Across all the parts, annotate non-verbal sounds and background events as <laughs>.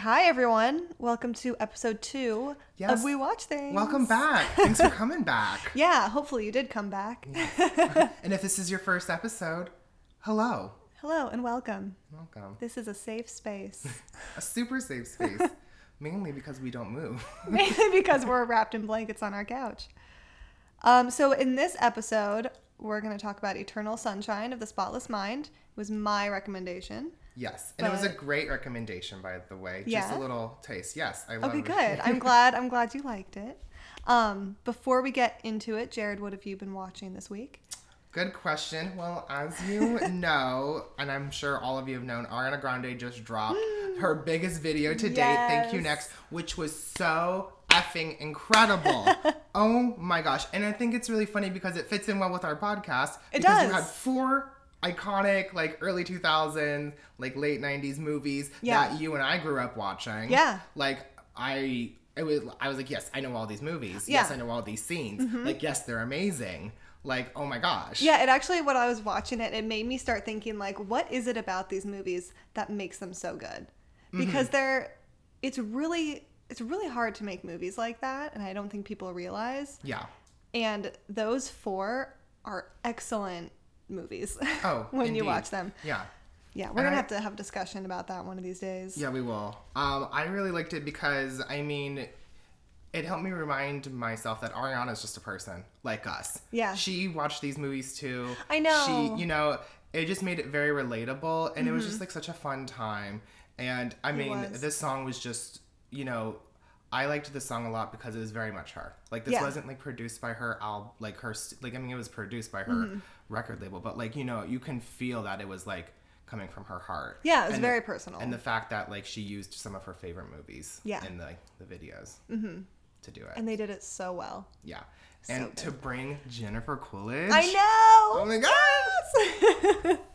Hi, everyone. Welcome to episode two Yes. of We Watch Things. Welcome back. Thanks for coming back. <laughs> Yeah, hopefully you did come back. <laughs> And if this is your first episode, hello. Hello and welcome. Welcome. This is a safe space, <laughs> A super safe space. Mainly because we don't move. mainly because we're wrapped in blankets on our couch. Um, so, in this episode, we're going to talk about Eternal Sunshine of the Spotless Mind. It was my recommendation. Yes. And it was a great recommendation, by the way. Yeah? Just a little taste. Yes, I love Okay, good. I'm <laughs> glad. I'm glad you liked it. Um, before we get into it, Jared, what have you been watching this week? Good question. Well, as you <laughs> know, and I'm sure all of you have known, Ariana Grande just dropped <gasps> her biggest video to date, Thank You Next, which was so effing incredible. <laughs> oh my gosh. And I think it's really funny because it fits in well with our podcast. It because you does. had four iconic, like early 2000s, like late 90s movies Yeah. that you and I grew up watching. Yeah. Like, I. It was. I was like, yes, I know all these movies. Yeah. Yes, I know all these scenes. Mm-hmm. Like, yes, they're amazing. Like, oh my gosh. Yeah, it actually when I was watching it, it made me start thinking like, what is it about these movies that makes them so good? Mm-hmm. Because they're, it's really, it's really hard to make movies like that, and I don't think people realize. Yeah. And those four are excellent movies. <laughs> Oh, when you watch them, Yeah. yeah, we're And gonna I- have to have a discussion about that one of these days. Yeah, we will. Um, I really liked it because I mean, it helped me remind myself that Ariana is just a person like us. Yeah. She watched these movies too. I know. She, you know, it just made it very relatable, and it was just like such a fun time. And I mean, Mm-hmm. this song was just, you know. I liked the song a lot because it was very much her. Like this Yeah. wasn't like produced by her al like her st- like I mean it was produced by her Mm-hmm. Record label, but like you know you can feel that it was like coming from her heart. Yeah, it was And very the- personal. And the fact that like she used some of her favorite movies Yeah. in the the videos mm-hmm. to do it. and they did it so well. yeah. And to bring Jennifer Coolidge. I know. Oh my gosh. <laughs>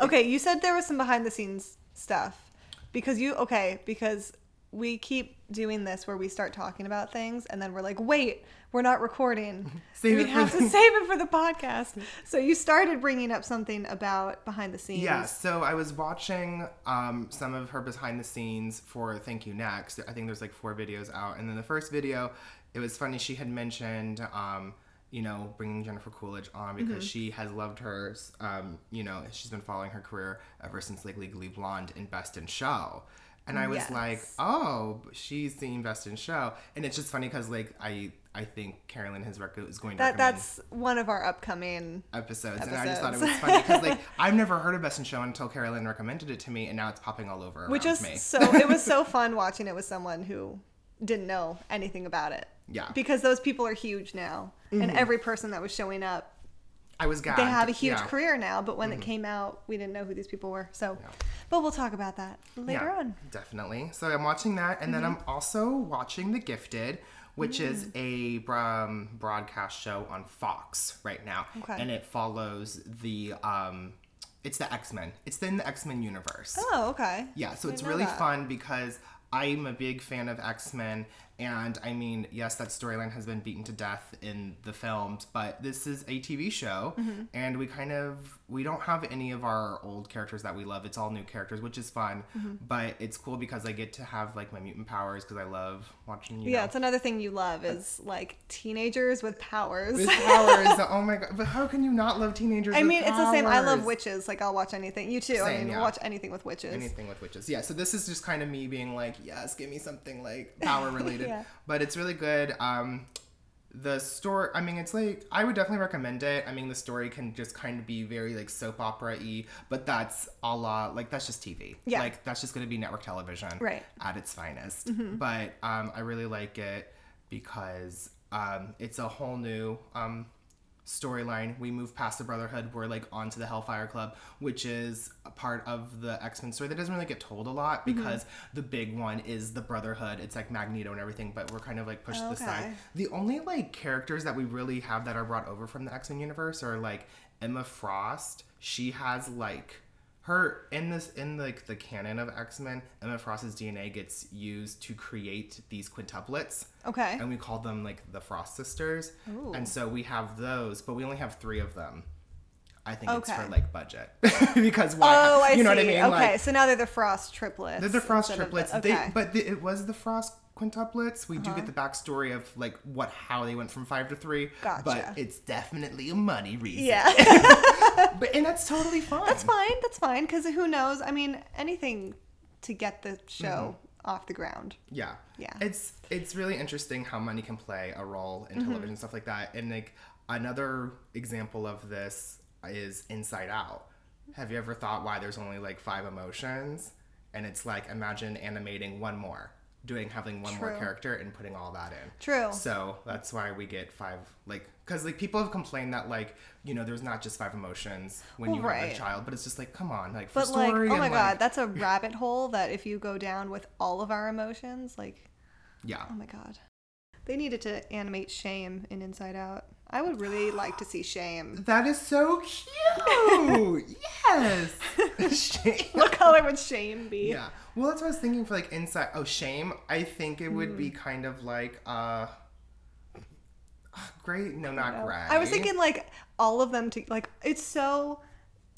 Okay, you said there was some behind the scenes stuff because you okay because we keep doing this where we start talking about things and then we're like, wait, we're not recording. <laughs> Save we have to save it for the podcast. <laughs> So you started bringing up something about behind the scenes. Yeah, so I was watching um, some of her behind the scenes for Thank You Next. I think there's like four videos out. And then the first video, it was funny. She had mentioned, um, you know, bringing Jennifer Coolidge on because Mm-hmm. she has loved her, um, you know, she's been following her career ever since like Legally Blonde and Best in Show. And I was Yes. like, oh, she's seen Best in Show. And it's just funny because like I I think Carolyn has rec- is going to That that's one of our upcoming episodes, and I just thought it was funny because like <laughs> I've never heard of Best in Show until Carolyn recommended it to me, and now it's popping all over which is me. so it was so <laughs> fun watching it with someone who didn't know anything about it. Yeah. Mm-hmm. Because those people are huge now. And every person that was showing up I was gagged. they have a huge yeah. Mm-hmm. career now, but when it came out, we didn't know who these people were. So, Yeah. but we'll talk about that later Yeah, on. Definitely. So I'm watching that, and then I'm Mm-hmm. also watching The Gifted, which is Mm. a um, broadcast show on Fox right now, Okay. and it follows the um, it's the X Men. It's in the X Men universe. Oh, okay. Yeah, so it's really that. fun because I'm a big fan of X Men, and I mean, yes, that storyline has been beaten to death in the films, but this is a TV show, Mm-hmm. and we kind of we don't have any of our old characters that we love. It's all new characters, which is fun, Mm-hmm. but it's cool because I get to have like my mutant powers because I love watching. You Yeah, know, it's another thing you love is like teenagers with powers. with powers. <laughs> oh my god! But how can you not love teenagers? I mean, it's the same. I love witches. Like, I'll watch anything. You too. I mean, yeah. watch anything with witches. anything with witches. Yeah, so this is just kind of me being like, yes, give me something like power related. Yeah. But it's really good. Um the story I mean it's like I would definitely recommend it. I mean the story can just kind of be very like soap opera y, but that's a la like that's just TV. Yeah. Like that's just gonna be network television Right. at its finest. But um I really like it because um it's a whole new um storyline. We move past the Brotherhood. We're like onto the Hellfire Club, which is a part of the X Men story that doesn't really get told a lot Mm-hmm. because the big one is the Brotherhood. It's like Magneto and everything, but we're kind of like pushed to the side. The only like characters that we really have that are brought over from the X Men universe are like Emma Frost. She has like her in this in like the canon of x-men emma frost's dna gets used to create these quintuplets Okay. and we call them like the frost sisters Ooh. and so we have those but we only have three of them I think it's for like budget <laughs> because why? Oh, I you know see. what I mean? Okay, Like, so now they're the Frost triplets. they're the Frost of the- triplets. okay. They, but the, it was the Frost quintuplets. We do get the backstory of like what how they went from five to three. Gotcha. But it's definitely a money reason. yeah, <laughs> But and that's totally fine. that's fine. That's fine because who knows? I mean, anything to get the show Mm-hmm. off the ground. Yeah. Yeah. It's it's really interesting how money can play a role in Mm-hmm. television and stuff like that. And like another example of this is Inside Out. Have you ever thought why there's only like five emotions? And it's like imagine animating one more, doing having one more character and putting all that in. True. So that's why we get five like because like people have complained that like you know there's not just five emotions when Well, you have a child, but it's just like come on like for But like, oh my and, god, like, that's a rabbit hole that if you go down with all of our emotions, like, yeah. oh my god. They needed to animate shame in Inside Out. I would really like to see shame. That is so cute. <laughs> yes. Shame. <laughs> What color would shame be? Yeah. Well, that's what I was thinking for like inside. Oh, shame. I think it would Hmm. be kind of like uh, great. No, not No. gray. I was thinking like all of them to like it's so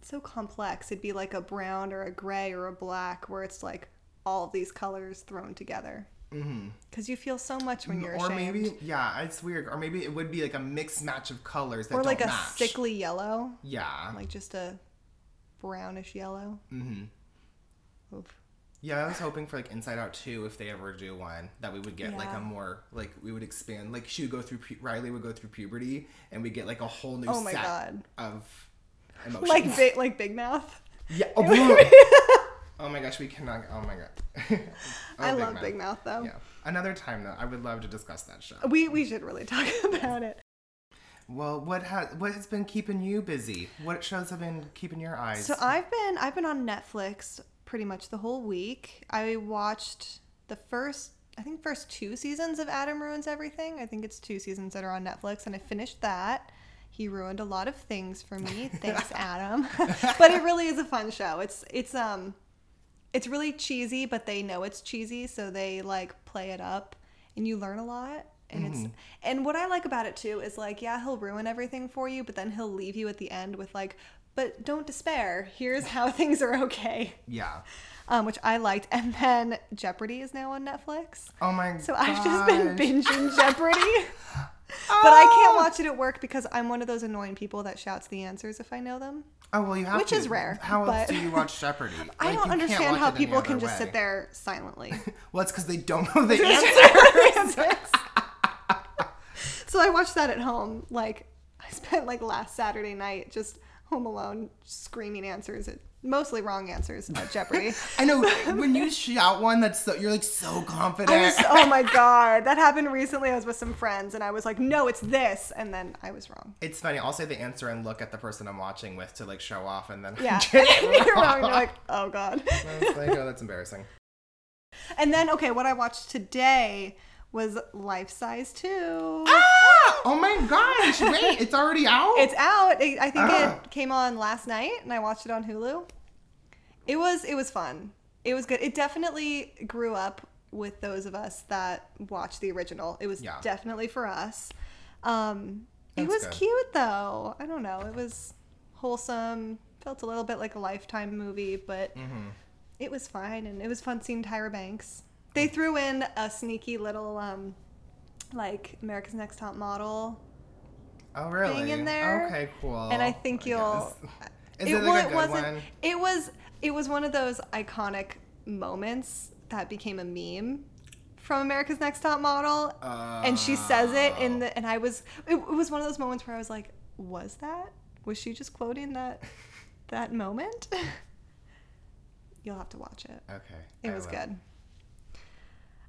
so complex. It'd be like a brown or a gray or a black where it's like all these colors thrown together. Because you feel so much when you're Mm-hmm. or ashamed. maybe yeah, it's weird. Or maybe it would be like a mixed match of colors that or don't like a match. sickly yellow, Yeah. like just a brownish yellow. Mm-hmm. Oof. Yeah, I was hoping for like Inside Out 2 if they ever do one that we would get like a more like we would expand like she would go through pu- Riley would go through puberty and we get like a whole new Oh my set God. of emotions. Like big, like Big Mouth. Yeah. <laughs> Oh. <laughs> oh my gosh, we cannot. Oh my god. <laughs> Oh, I love Big Mouth though. Yeah. Another time though, I would love to discuss that show. We we should really talk <laughs> about it. Well, what has what has been keeping you busy? What shows have been keeping your eyes? So I've been I've been on Netflix pretty much the whole week. I watched the first I think first two seasons of Adam Ruins Everything. I think it's two seasons that are on Netflix and I finished that. He ruined a lot of things for me. <laughs> Thanks, Adam. but it really is a fun show. It's it's um it's really cheesy, but they know it's cheesy, so they like play it up and you learn a lot. And it's and what I like about it too is like, yeah, he'll ruin everything for you, but then he'll leave you at the end with like, but don't despair. Here's how <laughs> things are okay. yeah. Um, which I liked. And then Jeopardy is now on Netflix. Oh my god. So I've just been binging <laughs> Jeopardy. <laughs> But I can't watch it at work because I'm one of those annoying people that shouts the answers if I know them. Oh well, you have Which to. is rare, How else do you watch Jeopardy? <laughs> I don't understand how people can just way. sit there silently. <laughs> Well, it's because they don't know the <laughs> answer. so I watched that at home. Like I spent like last Saturday night just home alone screaming answers at mostly wrong answers at Jeopardy. <laughs> I know when you shout one, that's so you're like so confident. Was, oh my <laughs> god, that happened recently. I was with some friends and I was like, "No, it's this," and then I was wrong. It's funny. I'll say the answer and look at the person I'm watching with to like show off, and then <laughs> Yeah, you're wrong. You're like, "Oh god." Like, oh, that's embarrassing. And then okay, what I watched today was Life Size Two. Ah! <gasps> Oh my gosh! Wait, <laughs> it's already out. It's out. I I think Ah. it came on last night, and I watched it on Hulu. It was it was fun. It was good. It definitely grew up with those of us that watched the original. It was Yeah. definitely for us. Um, it was good. cute though. I don't know. It was wholesome. Felt a little bit like a lifetime movie, but Mm-hmm. it was fine, and it was fun seeing Tyra Banks. They threw in a sneaky little um, like America's Next Top Model oh really? thing in there. Okay, cool. and I think you'll. <laughs> Is it, wa- like a good wasn't. one? It was. It was one of those iconic moments that became a meme from America's Next Top Model, and she says it in the. And I was. It, it was one of those moments where I was like, "Was that? Was she just quoting that? <laughs> that moment?" <laughs> You'll have to watch it. Okay. It I was will. good.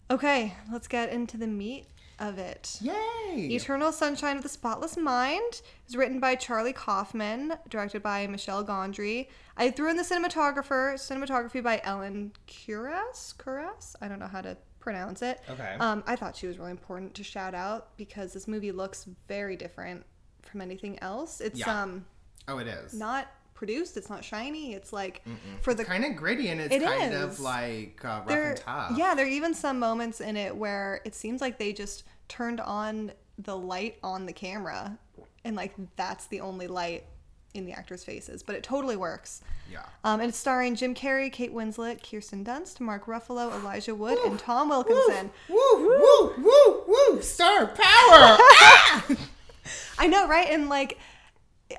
Okay, let's get into the meat of it. Yay! Eternal Sunshine of the Spotless Mind is written by Charlie Kaufman, directed by Michel Gondry. I threw in the cinematographer, cinematography by Ellen Kuras. Kuras? I don't know how to pronounce it. Okay. Um, I thought she was really important to shout out because this movie looks very different from anything else. It's Yeah. um oh, it is. not produced. It's not shiny. It's like for the kind of gritty and it's It kind is. of like uh, rough there, and tough. yeah, there are even some moments in it where it seems like they just turned on the light on the camera, and like that's the only light in the actors' faces, but it totally works. Yeah. Um, and it's starring Jim Carrey, Kate Winslet, Kirsten Dunst, Mark Ruffalo, Elijah Wood, and Tom Wilkinson. Woo, woo, woo, woo, woo! star power. <laughs> I know, right? And like,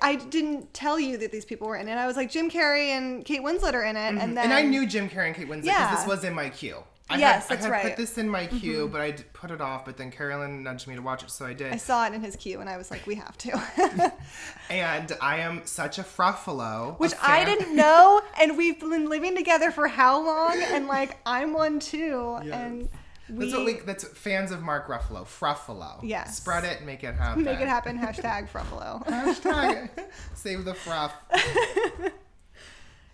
I didn't tell you that these people were in it. I was like, Jim Carrey and Kate Winslet are in it, and Mm-hmm. and I knew Jim Carrey and Kate Winslet because Yeah. this was in my queue. I Yes, had, that's I had right. Mm-hmm. put this in my queue, but I put it off. But then Carolyn nudged me to watch it, so I did. I saw it in his queue, and I was like, we have to. <laughs> and I am such a fruffalo. Which I didn't know, and we've been living together for how long? And like, I'm one too, <laughs> Yes. and we, That's what we. That's fans of Mark Ruffalo. Fruffalo. Yes. Spread it, make it happen. make it happen. Hashtag Fruffalo. <laughs> Hashtag <laughs> save the fruff. <laughs>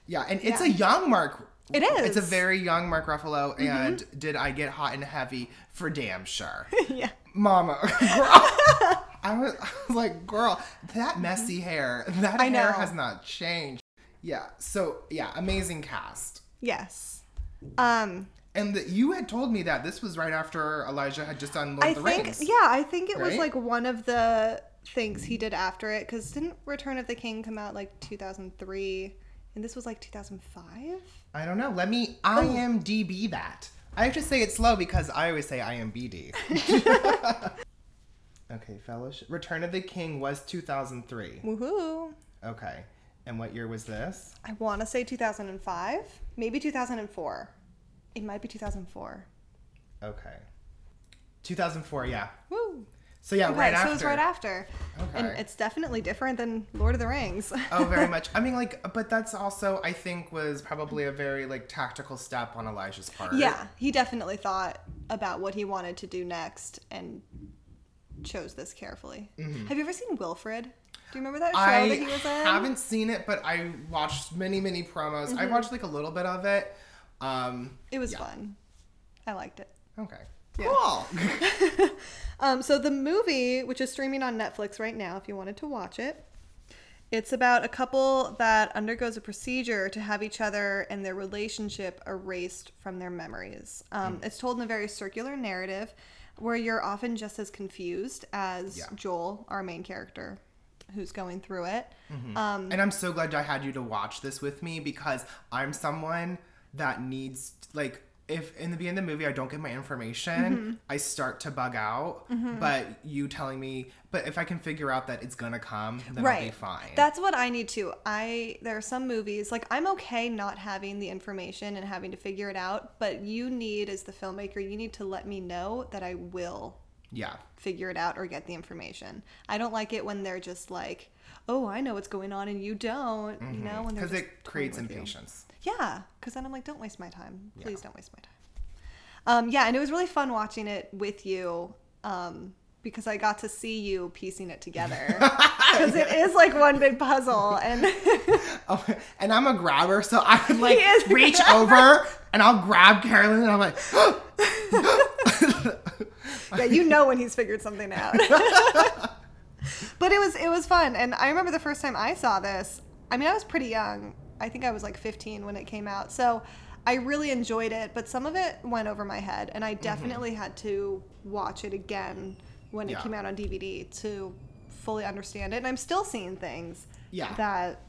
yeah, and it's Yeah. a young Mark. It is. It's a. Mm-hmm. very young Mark Ruffalo, and did I get hot and heavy for damn sure, yeah. Mama, girl. I was, I was like, girl, that messy hair, that Mm-hmm. I hair know. has not changed. Yeah, so yeah, amazing cast. Yes. Um, And the, you had told me that this was right after Elijah had just done Lord I of the think, Rings. yeah, I think it was like one of the things he did after it. Because didn't Return of the King come out like 2003, and this was like 2005? I don't know. Let me Oh. IMDb that. I have to say it slow because I always say IMBD. <laughs> <laughs> okay, Fellowship. Return of the King was 2003. Woohoo! Okay. And what year was this? I want to say 2005, maybe 2004. It might be 2004. Okay. 2004, yeah. Woo! So yeah, Okay, right so after. it was right after. Okay. And it's definitely different than Lord of the Rings. oh, very <laughs> much. I mean, like, but that's also, I think, was probably a very like tactical step on Elijah's part. yeah, he definitely thought about what he wanted to do next and chose this carefully. Have you ever seen Wilfred? Do you remember that show Mm-hmm. I that he was in? I haven't seen it, but I watched many, many promos. Mm-hmm. I watched like a little bit of it. Um, It was Yeah. fun. I liked it. okay. Yeah. Cool. <laughs> Um, so the movie, which is streaming on Netflix right now, if you wanted to watch it, it's about a couple that undergoes a procedure to have each other and their relationship erased from their memories. Um, Hmm. It's told in a very circular narrative where you're often just as confused as Yeah. Joel, our main character, who's going through it. Mm-hmm. Um, and I'm so glad I had you to watch this with me because I'm someone that needs like if in the beginning of the movie I don't get my information, Mm-hmm. I start to bug out. But you telling me, but if I can figure out that it's gonna come, then I'll be fine. That's what I need to. I there are some movies like I'm okay not having the information and having to figure it out, but you need as the filmmaker, you need to let me know that I will yeah. figure it out or get the information. I don't like it when they're just like, "Oh, I know what's going on and you don't," you know, when they're Because it creates impatience. you. Yeah, because then I'm like, don't waste my time. Please don't waste my time. Um, yeah, and it was really fun watching it with you um, because I got to see you piecing it together. <laughs> Because it is like one big puzzle. And <laughs> Oh, and I'm a grabber, so I would like He is a reach over and I'll grab Carolyn and I'm like, <laughs> yeah, you know when he's figured something out. but it was it was fun, and I remember the first time I saw this. I mean, I was pretty young. I think I was like 15 when it came out, so I really enjoyed it. But some of it went over my head, and I mm-hmm. definitely had to watch it again when it came out on DVD to fully understand it. And I'm still seeing things Yeah. that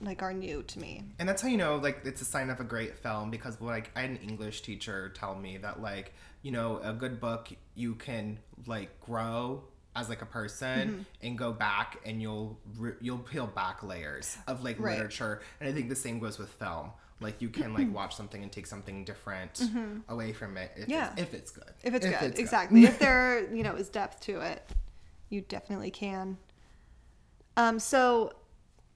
like are new to me. And that's how you know, like, it's a sign of a great film because, like, I had an English teacher tell me that, like, you know, a good book, you can, like, grow as, like, a person Mm-hmm. and go back and you'll, you'll peel back layers of, like, Right. literature. And I think the same goes with film. Like, you can, like, watch something and take something different away from it if, Mm-hmm. Yeah. it's, if it's good. If it's good, exactly. if there, <laughs> you know, is depth to it, you definitely can. Um, so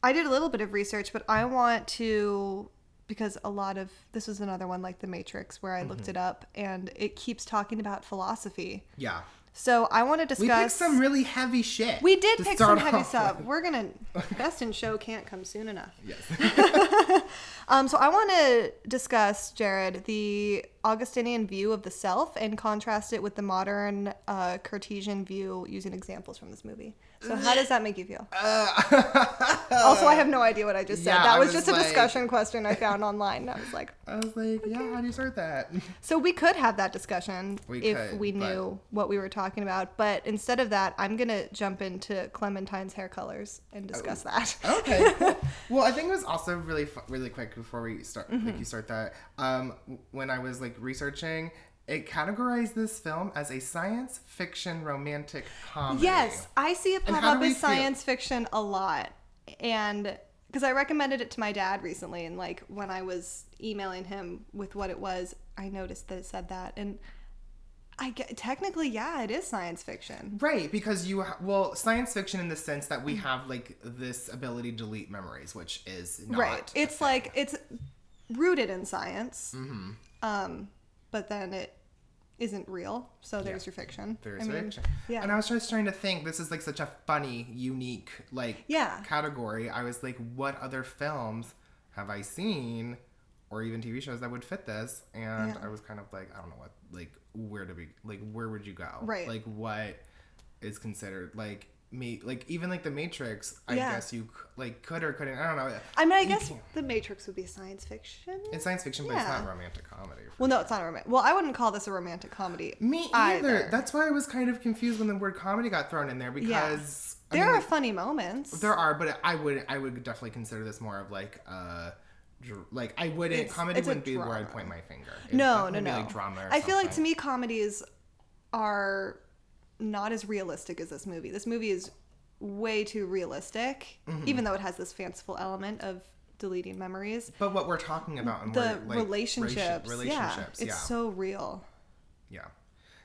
I did a little bit of research, but I want to because a lot of this was another one like The Matrix where I looked Mm-hmm. it up and it keeps talking about philosophy. Yeah. So I want to discuss. We picked some really heavy shit. We did pick some heavy stuff. with. We're gonna <laughs> best in show can't come soon enough. Yes. <laughs> Um, so I want to discuss, Jared, the Augustinian view of the self and contrast it with the modern uh, Cartesian view using examples from this movie. So how does that make you feel? Uh, <laughs> also, I have no idea what I just said. Yeah, that was, was just a discussion question I found online. I was like, I was like, yeah, how do you start that? <laughs> so we could have that discussion We if could, we but- knew what we were talking about. But instead of that, I'm gonna jump into Clementine's hair colors and discuss that. okay. cool. <laughs> Well, I think it was also really really quick before we start Mm-hmm. like you start that. Um, when I was like researching, it categorized this film as a science fiction romantic comedy. Yes, I see it pop up as feel? science fiction a lot. And because I recommended it to my dad recently, and like when I was emailing him with what it was, I noticed that it said that. And I get technically, yeah, it is science fiction. Right, because you ha- well, science fiction in the sense that we have like this ability to delete memories, which is not right. It's like, it's rooted in science. Mm-hmm. Um, but then it isn't real. So there's your fiction. There's I mean, fiction. Yeah. And I was just trying to think, this is like such a funny, unique, like Yeah. category. I was like, what other films have I seen or even TV shows that would fit this? And Yeah. I was kind of like, I don't know what, like, where to be, like, where would you go? Right. Like, what is considered, like, me, like, even like The Matrix, I Yeah. guess you, like, could or couldn't, I don't know. I mean, I You guess can't- The Matrix would be science fiction. It's science fiction, but it's Yeah. not romantic comedy. Well, no, it's not a romantic. Well, I wouldn't call this a romantic comedy. Me either. either. That's why I was kind of confused when the word comedy got thrown in there Yeah. because I There mean, are like, funny moments. There are, but I would I would definitely consider this more of like uh like I wouldn't It's- comedy it's wouldn't be where I'd point my finger. It'd no, no, no. Like drama. Or I feel like to me, comedies are not as realistic as this movie. This movie is way too realistic, Mm-hmm. even though it has this fanciful element of deleting memories. But what we're talking about and The we're, like, relationships, rati- yeah, it's yeah, so real. yeah,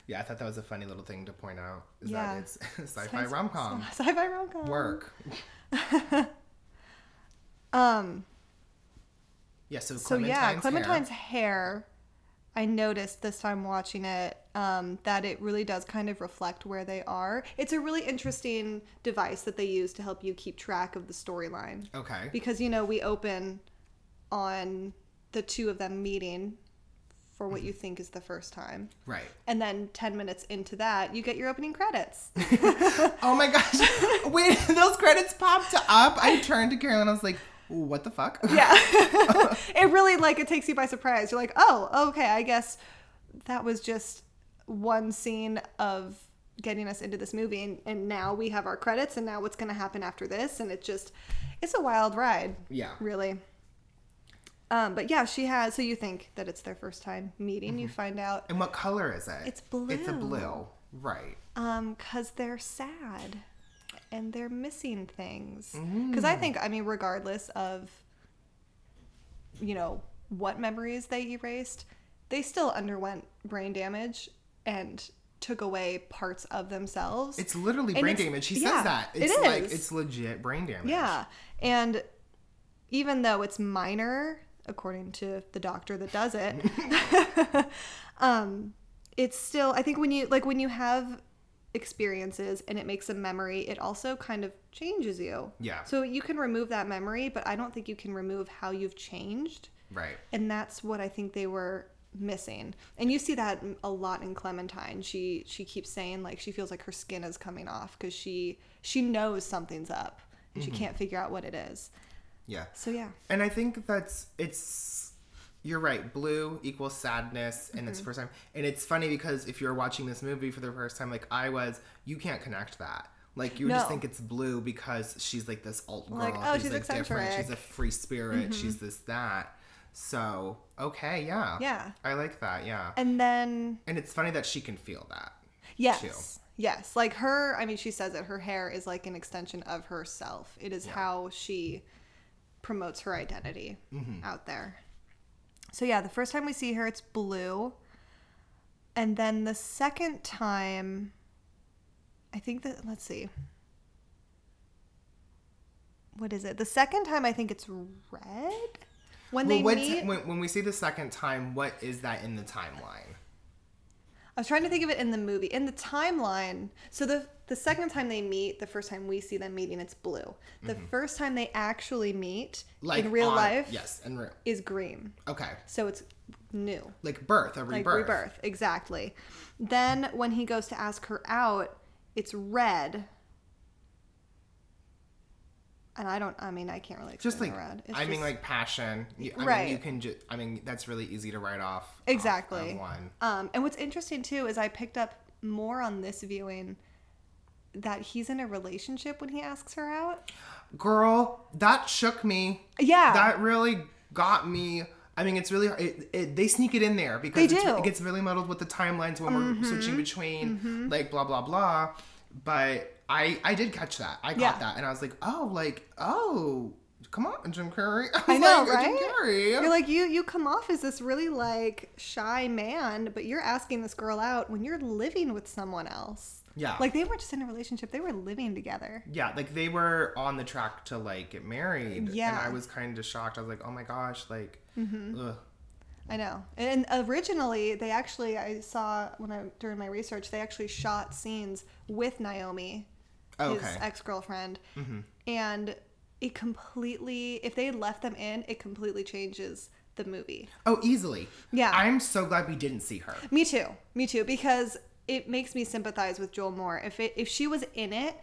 yeah. I thought that was a funny little thing to point out. Is Yeah. that <laughs> it's sci-fi rom com <laughs> Sci-fi rom com. work. <laughs> Um. Yeah. So So yeah, Clementine's Clementine's hair. hair. I noticed this time watching it um, that it really does kind of reflect where they are. It's a really interesting device that they use to help you keep track of the storyline. Okay. because you know we open on the two of them meeting for what you think is the first time Right. and then 10 minutes into that you get your opening credits <laughs> Oh my gosh! <laughs> When those credits popped up, I turned to Carolyn. I was like, "What the fuck?" yeah <laughs> it really like it takes you by surprise you're like oh okay i guess that was just one scene of getting us into this movie and, and now we have our credits and now what's going to happen after this and it just it's a wild ride Yeah. really um but yeah she has so you think that it's their first time meeting you find out And what color is it? It's blue. It's a blue. Right. Um, cause they're sad and they're missing things. Cause I think, I mean, regardless of, you know, what memories they erased, they still underwent brain damage and took away parts of themselves. It's literally And brain it's- damage. He yeah, says that. it It's like it's legit brain damage. yeah. And even though it's minor, according to the doctor that does it, <laughs> um, it's still, I think when you, like, when you have experiences and it makes a memory, it also kind of changes you. Yeah. So you can remove that memory, but I don't think you can remove how you've changed. Right. And that's what I think they were missing. And you see that a lot in Clementine. She she keeps saying like she feels like her skin is coming off cuz she she knows something's up and Mm-hmm. she can't figure out what it is. Yeah. So yeah. And I think that's it's you're right. Blue equals sadness, and Mm-hmm. it's the first time. And it's funny because if you're watching this movie for the first time, like I was, you can't connect that. Like you just think it's blue because she's like this alt girl Like, oh, who's she's like different. She's a free spirit. She's this that. So okay, yeah, Yeah. I like that. Yeah, And then and it's funny that she can feel that. yes. Yes. Like her, I mean she says that her hair is like an extension of herself. It is how she promotes her identity Mm-hmm. out there. So yeah, the first time we see her it's blue. And then the second time I think that let's see. What is it? The second time I think it's red. When Well, they meet when, when we see the second time, what is that in the timeline? I was trying to think of it in the movie. In the timeline, so the the second time they meet, the first time we see them meeting, it's blue. The mm-hmm. first time they actually meet in real on- life yes, in real. is green. Okay, So it's new. like birth, a Like rebirth. rebirth. Exactly. Then when he goes to ask her out, it's red. And I don't. I mean, I can't really just explain like the red. It's I mean like passion. You, I Right. mean you can just I mean that's really easy to write off. off Exactly. of one. Um, and what's interesting too is I picked up more on this viewing that he's in a relationship when he asks her out. Girl, that shook me. Yeah. That really got me. I mean, it's really it, it, they sneak it in there because. Mm-hmm. it gets really muddled with the timelines when we're switching between like blah blah blah. But I I did catch that. I got Yeah. that, and I was like, oh, like oh, come on, Jim Carrey. <laughs> I was know, like, right? Jim Carrey. You're like you you come off as this really like shy man, but you're asking this girl out when you're living with someone else. Yeah. Like they weren't just in a relationship; they were living together. yeah, like they were on the track to like get married. Yeah. Mm-hmm. and I was kind of shocked. I was like, oh my gosh, like, ugh. I know. And originally, they actually I saw when I during my research, they actually shot scenes with Naomi, his Okay. Mm-hmm. ex girlfriend, and it completely. If they had left them in, it completely changes the movie. Oh, easily. Yeah. I'm so glad we didn't see her. Me too. Me too. Because it makes me sympathize with Joel more. If it if she was in it,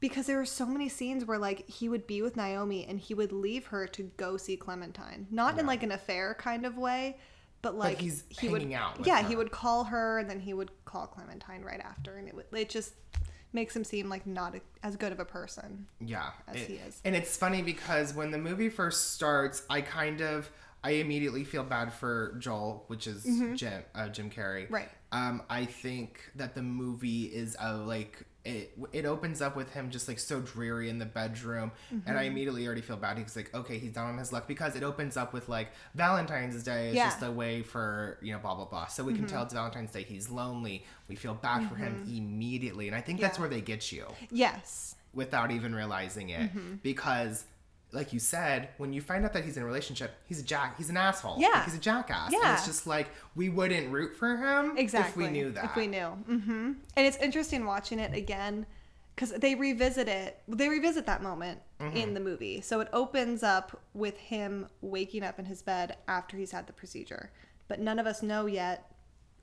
because there were so many scenes where like he would be with Naomi and he would leave her to go see Clementine, not in like an affair kind of way, but like he's he would hanging out with yeah her. he would call her and then he would call Clementine right after, and it would it just makes him seem like not a, as good of a person. Yeah. As It- he is. And it's funny because when the movie first starts, I kind of I immediately feel bad for Joel, which is Jim uh, Jim Carrey. Mm-hmm. Right. Um, I think that the movie is a like it it opens up with him just like so dreary in the bedroom, and Mm-hmm. I immediately already feel bad. He's like, okay, he's down on his luck because it opens up with like Valentine's Day is Yeah. just a way for you know blah blah blah. So we Mm-hmm. can tell it's Valentine's Day. He's lonely. We feel bad for him immediately, and I think that's where they get you Yes. without even realizing it Mm-hmm. because like you said when you find out that he's in a relationship he's a jack he's an asshole Yeah. Like, he's a jackass and Yeah. it's just like we wouldn't root for him Exactly. if we knew that If we knew. mm-hmm. And it's interesting watching it again because they revisit it. They revisit that moment Mm-hmm. in the movie. So it opens up with him waking up in his bed after he's had the procedure. But none of us know yet,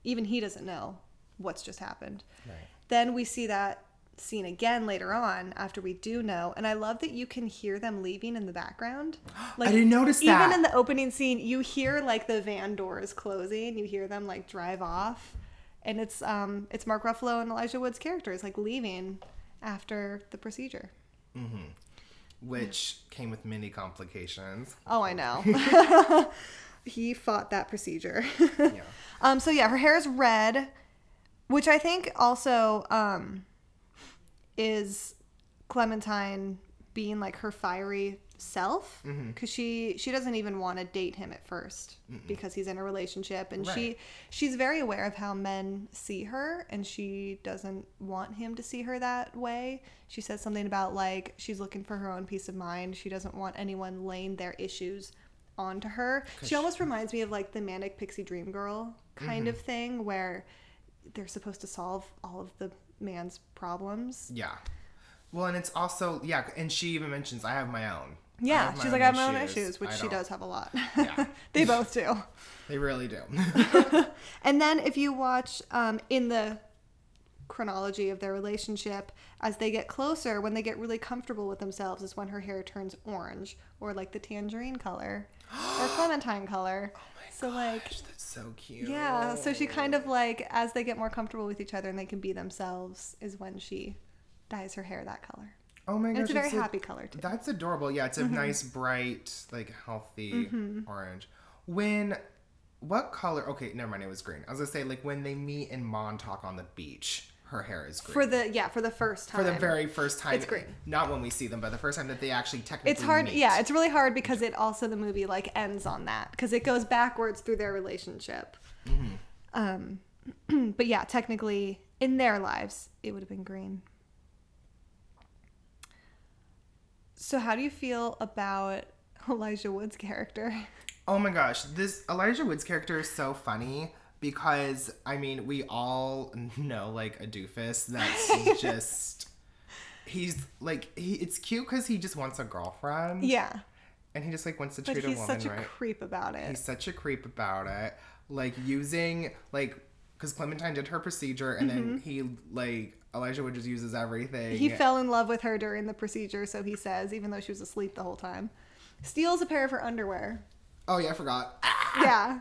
even he doesn't know what's just happened. Right. Then we see that scene again later on after we do know. And I love that you can hear them leaving in the background. <gasps> Like didn't notice that. Even in the opening scene, you hear like the van doors closing. You hear them like drive off, and it's um it's Mark Ruffalo and Elijah Wood's characters like leaving after the procedure. Mm-hmm. which came with many complications Oh, I know. <laughs> <laughs> he fought that procedure. yeah <laughs> Um, so yeah, her hair is red, which I think also um, is Clementine being like her fiery self? Because she she doesn't even want to date him at 1st because he's in a relationship and she she's very aware of how men see her and she doesn't want him to see her that way. She says something about like she's looking for her own peace of mind. She doesn't want anyone laying their issues onto her. She almost reminds me of like the manic pixie dream girl kind of thing where they're supposed to solve all of the man's problems. Yeah. Well and it's also yeah and she even mentions i have my own. Yeah my she's own like i have my own issues. which she does have a lot. Yeah. <laughs> <laughs> they both do. They really do. <laughs> And then if you watch um, in the chronology of their relationship, as they get closer, when they get really comfortable with themselves, is when her hair turns orange or like the tangerine color or <gasps> clementine color. So like Gosh, that's so cute yeah, so she kind of like as they get more comfortable with each other and they can be themselves is when she dyes her hair that color. oh my And gosh it's a very happy color too. That's adorable. Yeah, it's a mm-hmm. nice, bright, like healthy mm-hmm. orange. When what color? Okay, never mind. It was green. I was gonna say like when they meet in Montauk on the beach, her hair is green. For the yeah, for the first time. For the very first time, It's green. Not when we see them, but the first time that they actually technically. it's hard meet. yeah it's really hard because it also the movie like ends on that because it goes backwards through their relationship Hmm. um <clears throat> but yeah technically in their lives it would have been green so how do you feel about <laughs> elijah wood's character Oh my gosh, this Elijah Wood's character is so funny because I mean we all know like a doofus that's <laughs> just. He's like he. It's cute because he just wants a girlfriend. yeah And he just like wants to but treat a he's woman such a right. creep about it He's such a creep about it. Like using like because Clementine did her procedure, and then mm-hmm. he like Elijah Wood just uses everything. He fell in love with her during the procedure, so he says, even though she was asleep the whole time. Steals a pair of her underwear. oh yeah, I forgot. Yeah.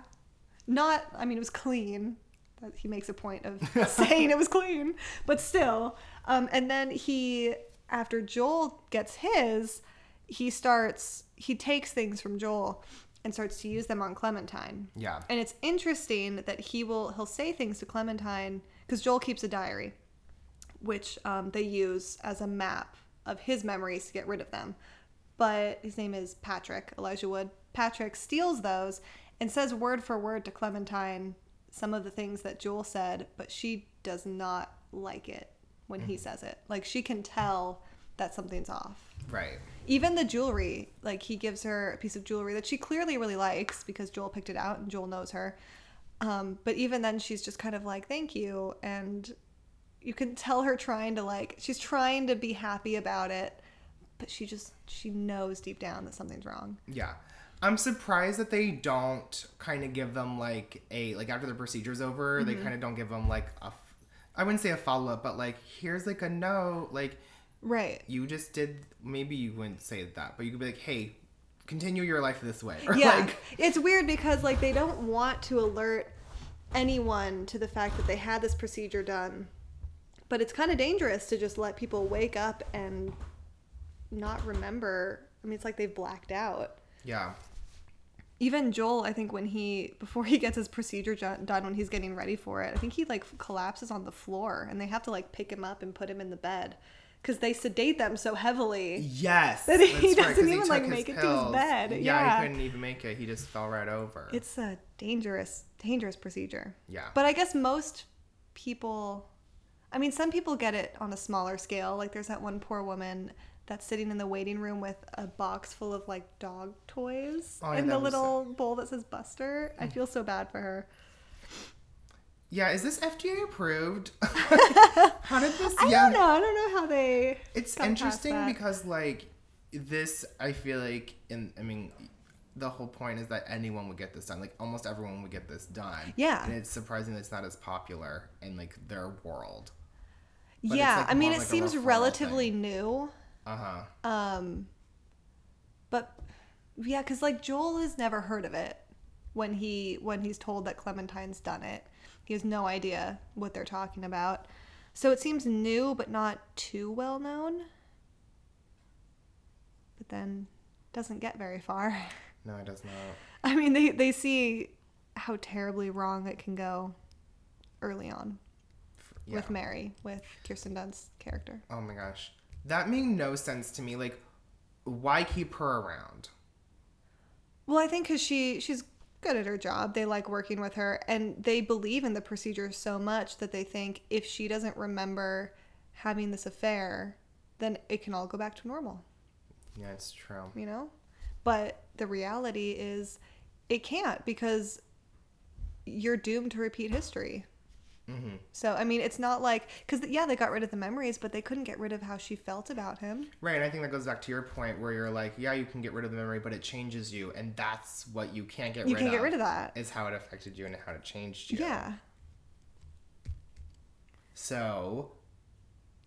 Not, I mean, it was clean. That He makes a point of <laughs> saying it was clean, but still. Um, and then he, after Joel gets his, he starts, he takes things from Joel and starts to use them on Clementine. Yeah. And it's interesting that he will, he'll say things to Clementine because Joel keeps a diary, which um, they use as a map of his memories to get rid of them. But his name is Patrick, Elijah Wood. Patrick steals those and says word for word to Clementine some of the things that Joel said, but she does not like it when he says it. Like she can tell that something's off. Right. Even the jewelry, like he gives her a piece of jewelry that she clearly really likes because Joel picked it out and Joel knows her. Um, but even then, she's just kind of like, thank you. And you can tell her trying to, like, she's trying to be happy about it, but she just, she knows deep down that something's wrong. Yeah. I'm surprised that they don't kind of give them like a like after the procedure's over, they mm-hmm. kind of don't give them like a I wouldn't say a follow up, but like here's like a note, like Right. you just did maybe you wouldn't say that, but you could be like, "Hey, continue your life this way." <laughs> Or yeah like it's weird because like they don't want to alert anyone to the fact that they had this procedure done but it's kind of dangerous to just let people wake up and not remember i mean it's like they've blacked out yeah. Even joel i think when he before he gets his procedure done when he's getting ready for it i think he like collapses on the floor and they have to like pick him up and put him in the bed because they sedate them so heavily Yes. That he that's right, doesn't even, took like, make it to his bed. Yeah, Yeah. he couldn't even make it. He just fell right over. it's a dangerous dangerous procedure yeah. But I guess most people, I mean, some people get it on a smaller scale. Like there's that one poor woman that's sitting in the waiting room with a box full of like dog toys Oh, yeah, and the little bowl that says Buster. I mm. feel so bad for her. yeah, is this FDA approved? <laughs> <laughs> How did this I yeah. don't know. I don't know how they. It's interesting because like this I feel like in I mean the whole point is that anyone would get this done. Like almost everyone would get this done. Yeah. And it's surprising that it's not as popular in like their world. but yeah, like, I mean, it like seems relatively new. Uh-huh. Um, but yeah, because like Joel has never heard of it when he when he's told that Clementine's done it. He has no idea what they're talking about. So it seems new, but not too well known. But then doesn't get very far. <laughs> No, it does not. I mean, they they see how terribly wrong it can go early on Yeah. with Mary, with Kirsten Dunst's character. Oh my gosh. That made no sense to me. Like why keep her around? Well, I think because she she's good at her job. They like working with her, and they believe in the procedure so much that they think if she doesn't remember having this affair, then it can all go back to normal. Yeah, it's true. You know, but the reality is, it can't because you're doomed to repeat history. Mm-hmm. So I mean, it's not like because yeah, they got rid of the memories, but they couldn't get rid of how she felt about him. Right, and I think that goes back to your point where you're like, yeah, you can get rid of the memory, but it changes you, and that's what you can't get You rid can of. get rid of that. Is how it affected you and how it changed you. Yeah. So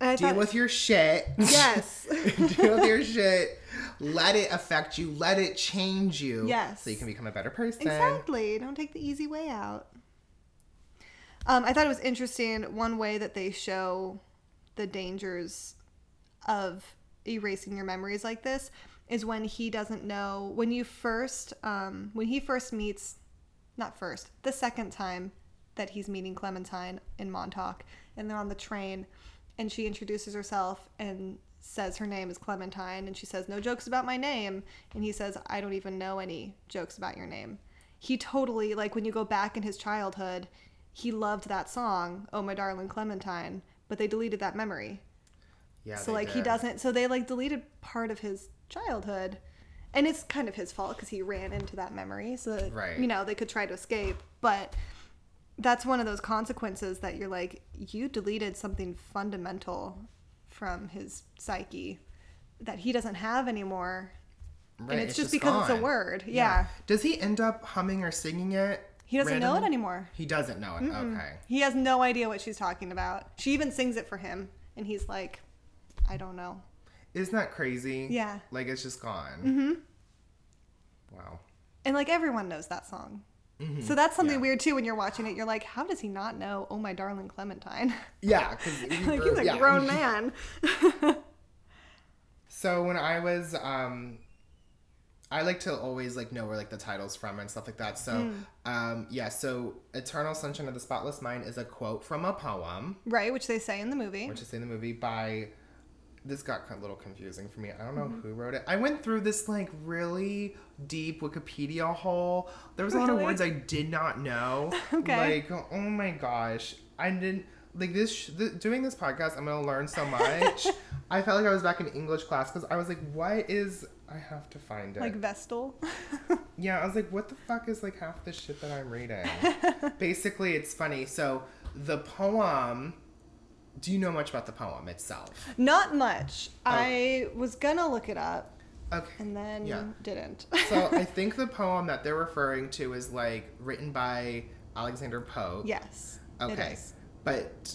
I deal thought- with your shit. Yes. <laughs> deal with your shit. Let it affect you. Let it change you. Yes. So you can become a better person. Exactly. Don't take the easy way out. Um, I thought it was interesting one way that they show the dangers of erasing your memories like this is when he doesn't know when you first um, when he first meets not first the second time that he's meeting Clementine in Montauk and they're on the train and she introduces herself and says her name is Clementine and she says no jokes about my name and he says I don't even know any jokes about your name. He totally like when you go back in his childhood, he loved that song, Oh My Darling Clementine, but they deleted that memory. Yeah. so like he doesn't so they like deleted part of his childhood. And it's kind of his fault cuz he ran into that memory so that, Right. you know, they could try to escape, but that's one of those consequences that you're like you deleted something fundamental from his psyche that he doesn't have anymore Right, and it's, just, because it's a gone. word yeah. Does he end up humming or singing it? He doesn't know it anymore. He doesn't know it. Okay. He has no idea what she's talking about. She even sings it for him, and he's like, I don't know. Isn't that crazy? Yeah. Like it's just gone. Mm-hmm. Wow. And like everyone knows that song. So that's something Mm-hmm. Yeah. weird too when you're watching it. You're like, how does he not know Oh My Darling Clementine? <laughs> Yeah, because like he's a grown <laughs> man. <laughs> So when I was, um, I like to always like know where like the titles from and stuff like that. So, Hmm. um, yeah. So "Eternal Sunshine of the Spotless Mind" is a quote from a poem, right, which they say in the movie. which is in the movie by. This got a little confusing for me. I don't know Mm-hmm. who wrote it. I went through this like really deep Wikipedia hole. There was a lot of words I did not know. <laughs> Okay. Like, oh my gosh, I didn't like this. Th- doing this podcast, I'm gonna learn so much. <laughs> I felt like I was back in English class because I was like, what is? I have to find it. like Vestal. <laughs> Yeah, I was like, what the fuck is like half the shit that I'm reading? <laughs> Basically, it's funny. So the poem. Do you know much about the poem itself? Not much. Oh. I was gonna look it up Okay. and then Yeah. didn't. So I think the poem that they're referring to is like written by Alexander Pope. yes. Okay. But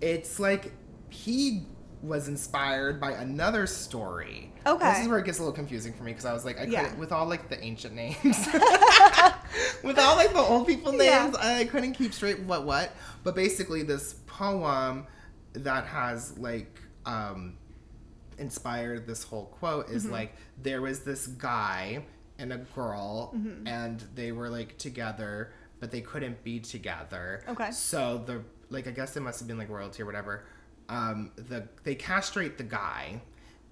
it's like he was inspired by another story. Okay. This is where it gets a little confusing for me because I was like, I Yeah. couldn't with all like the ancient names, <laughs> with all like the old people Yeah. names, I couldn't keep straight what what. But basically, this poem that has like um inspired this whole quote is Mm-hmm. like there was this guy and a girl Mm-hmm. and they were like together but they couldn't be together Okay. so the like i guess it must have been like royalty or whatever um the they castrate the guy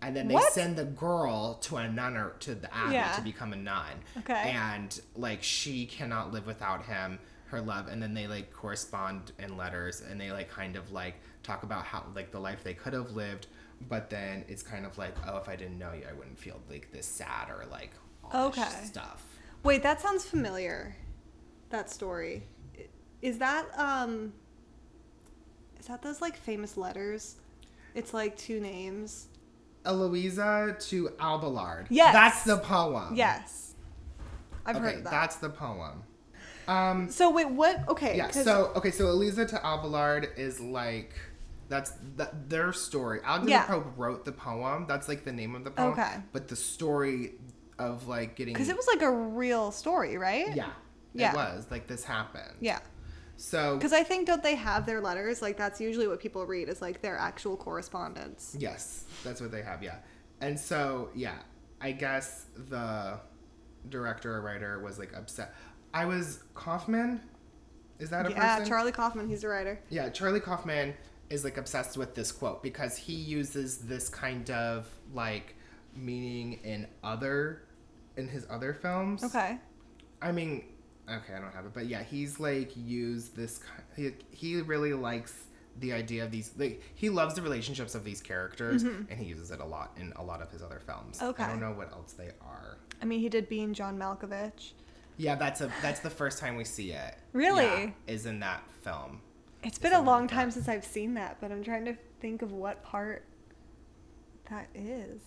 and then they What? send the girl to a nun or to the abbey Yeah. to become a nun Okay. and like she cannot live without him her love and then they like correspond in letters and they like kind of like talk about how like the life they could have lived but then it's kind of like oh if i didn't know you i wouldn't feel like this sad or like all this Okay. stuff Wait, that sounds familiar. That story. Is that um is that those like famous letters? It's like two names. eloisa to abelard Yes. that's the poem Yes. I've okay heard that. that's the poem um so wait, what okay, Yeah. so okay so elisa to abelard is like that's that their story alexander Yeah. pope wrote the poem that's like the name of the poem Okay. but the story of like getting Because it was like a real story, right? yeah Yeah. it was like this happened Yeah. So Because I think don't they have their letters? Like that's usually what people read is like their actual correspondence. yes that's what they have yeah and so yeah i guess the director or writer was like upset i was kaufman is that a Yeah, person Charlie Kaufman, he's a writer. Yeah, Charlie Kaufman is like obsessed with this quote because he uses this kind of like meaning in other in his other films. Okay. I mean, okay, I don't have it, but yeah, he's like used this he he really likes the idea of these like he loves the relationships of these characters mm-hmm. and he uses it a lot in a lot of his other films. Okay. I don't know what else they are. I mean, he did being John Malkovich. Yeah, that's a that's the first time we see it. Really? Yeah, is in that film. It's been a long time since I've seen that, but I'm trying to think of what part that is.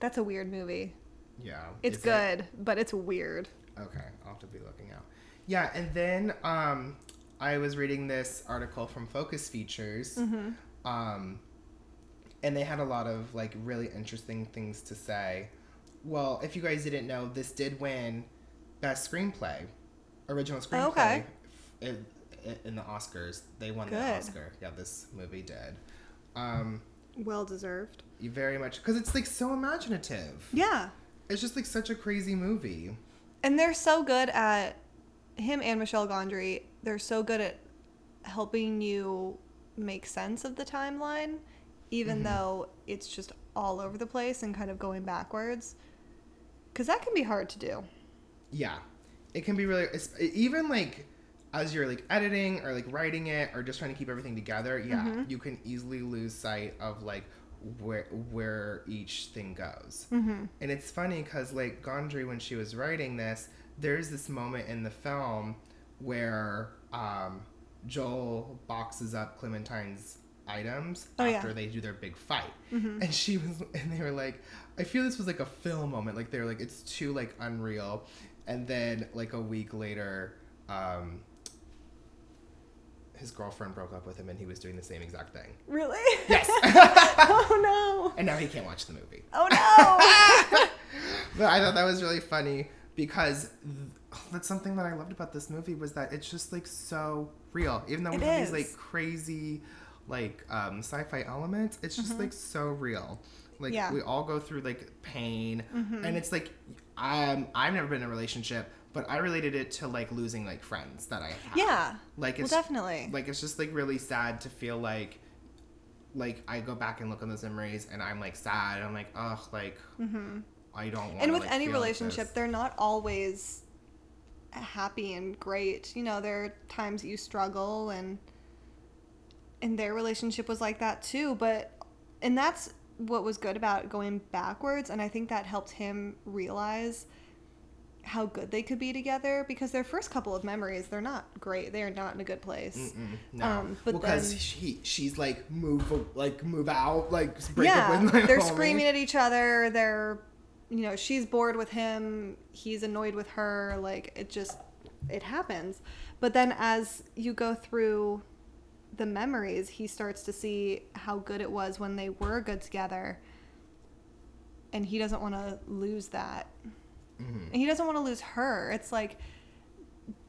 That's a weird movie. Yeah. It's Is it? good, but it's weird. Okay, I'll have to be looking out. Yeah, and then um, I was reading this article from Focus Features, Mm-hmm. um, and they had a lot of like really interesting things to say. Well, if you guys didn't know, this did win Best Screenplay, original screenplay, Oh, Okay. in, in the Oscars. They won the Oscar. Yeah, this movie did. Um, Well deserved. you very much because it's like so imaginative. Yeah. It's just like such a crazy movie. And they're so good at him and Michel Gondry. They're so good at helping you make sense of the timeline, even though it's just all over the place and kind of going backwards. Because that can be hard to do. yeah it can be really even like as you're like editing or like writing it or just trying to keep everything together yeah Mm-hmm. you can easily lose sight of like where where each thing goes Mm-hmm. and it's funny because like gondry when she was writing this there's this moment in the film where um joel boxes up clementine's items Oh, yeah. after they do their big fight Mm-hmm. and she was <laughs> and they were like i feel this was like a film moment like they were like it's too like unreal and then like a week later, um, his girlfriend broke up with him, and he was doing the same exact thing. Really? Yes. <laughs> oh no. and now he can't watch the movie. Oh no. <laughs> But I thought that was really funny because th- that's something that I loved about this movie was that it's just like so real. Even though we It have is. these like crazy like um, sci-fi elements, it's just like so real. Like Mm-hmm. Yeah. Mm-hmm. we all go through like pain, and it's like um, I've never been in a relationship, but I related it to like losing like friends that I have. yeah. like Well, it's definitely. like it's just like really sad to feel like like I go back and look on those memories and I'm like sad. I'm like, ugh, like I don't want. Mm-hmm. and with any relationship, this. they're not always happy and great. You know, there are times you struggle, and and their relationship was like that too. But and that's what was good about going backwards, and I think that helped him realize how good they could be together because their first couple of memories they're not great. They are not in a good place. No, Um, but because then- she she's like move like move out like break yeah up with my they're screaming at each other. They're you know she's bored with him. He's annoyed with her. Like it just it happens. But then as you go through the memories he starts to see how good it was when they were good together. And he doesn't want to lose that Mm-hmm. and he doesn't want to lose her. It's like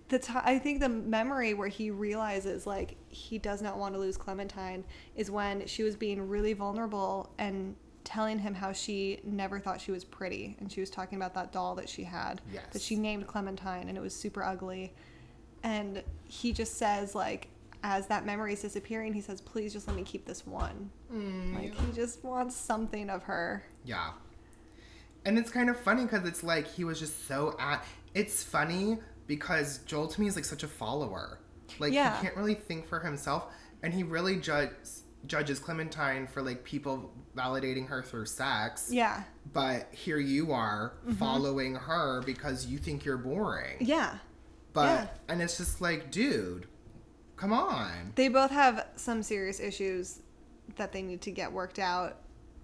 the ti I think the memory where he realizes like he does not want to lose Clementine is when she was being really vulnerable and telling him how she never thought she was pretty. And she was talking about that doll that she had that she named Clementine and it was super ugly. And he just says like as that memory is disappearing he says please just let me keep this one. Mm, like he just wants something of her. Yeah. And it's kind of funny because it's like he was just so at. It's funny because Joel to me is like such a follower. Like Yeah. he can't really think for himself, and he really judge, judges Clementine for like people validating her through sex. yeah But here you are mm-hmm. following her because you think you're boring. yeah But yeah. and it's just like, dude, come on. They both have some serious issues that they need to get worked out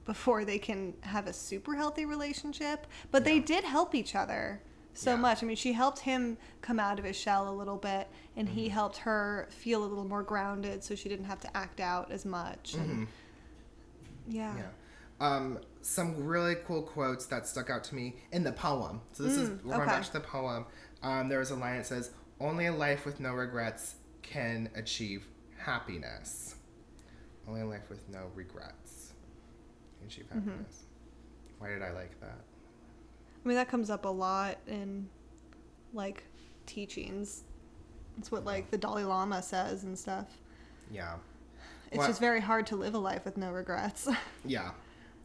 before they can have a super healthy relationship. But they did help each other so Yeah. much. I mean, she helped him come out of his shell a little bit, and he Mm-hmm. helped her feel a little more grounded so she didn't have to act out as much. And yeah. Mm-hmm. Yeah. Um, some really cool quotes that stuck out to me in the poem. So this is we're going back to the poem. Um, there was a line that says, "Only a life with no regrets can achieve happiness. Only a life with no regrets can achieve Mm-hmm. Why did I like that? I mean, that comes up a lot in like teachings. It's what like the Dalai Lama says and stuff. Yeah. It's Well- just very hard to live a life with no regrets. <laughs> Yeah.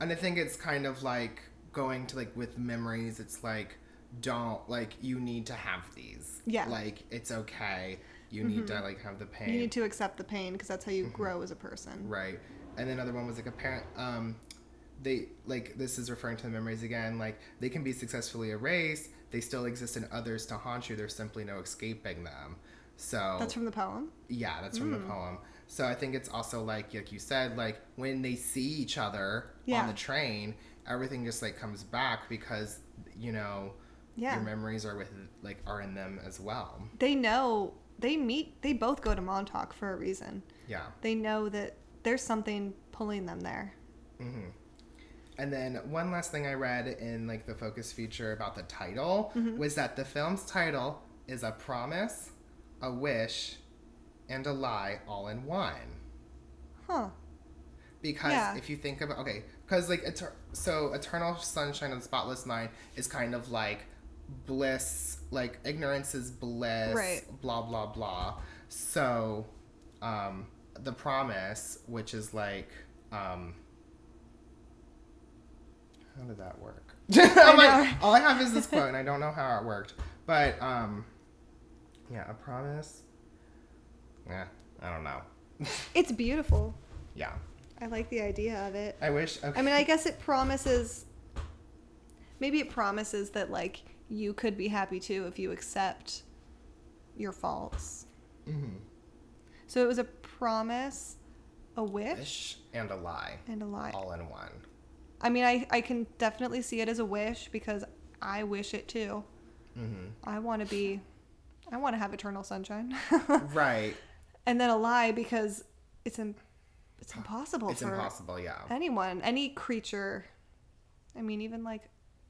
And I think it's kind of like going to like with memories, it's like don't like you need to have these. Yeah. Mm-hmm. Like it's okay. You need to like have the pain. You need to accept the pain because that's how Mm-hmm. you grow as a person. Right. And then another one was like a parent um they like this is referring to the memories again, like they can be successfully erased, they still exist in others to haunt you, there's simply no escaping them. So That's from the poem. yeah, that's from the hmm. poem. So I think it's also like like you said, like when they see each other Yeah. on the train, everything just like comes back because you know Yeah. your memories are with like are in them as well. They know they meet. They both go to Montauk for a reason. Yeah. They know that there's something pulling them there. Mm-hmm. And then one last thing I read in like the focus feature about the title Mm-hmm. was that the film's title is a promise, a wish, and a lie all in one. Huh. Because Yeah. if you think about okay, because like Eter- so Eternal Sunshine of the Spotless Mind is kind of like bliss, like ignorance is bliss, Right. blah blah blah. So, um, the promise, which is like, um, how did that work? <laughs> I'm like, all I have is this quote, and I don't know how it worked. But um, yeah, a promise. Yeah, I don't know. <laughs> It's beautiful. Yeah, I like the idea of it. I wish. Okay. I mean, I guess it promises. Maybe it promises that like you could be happy too if you accept your faults. Mhm. So it was a promise, a wish, wish and a lie, and a lie. all in one. I mean, I, I can definitely see it as a wish because I wish it too. Mm-hmm. I want to be, I want to have eternal sunshine. <laughs> right. and then a lie because it's im- it's impossible It's for impossible, yeah. anyone, any creature. I mean, even like,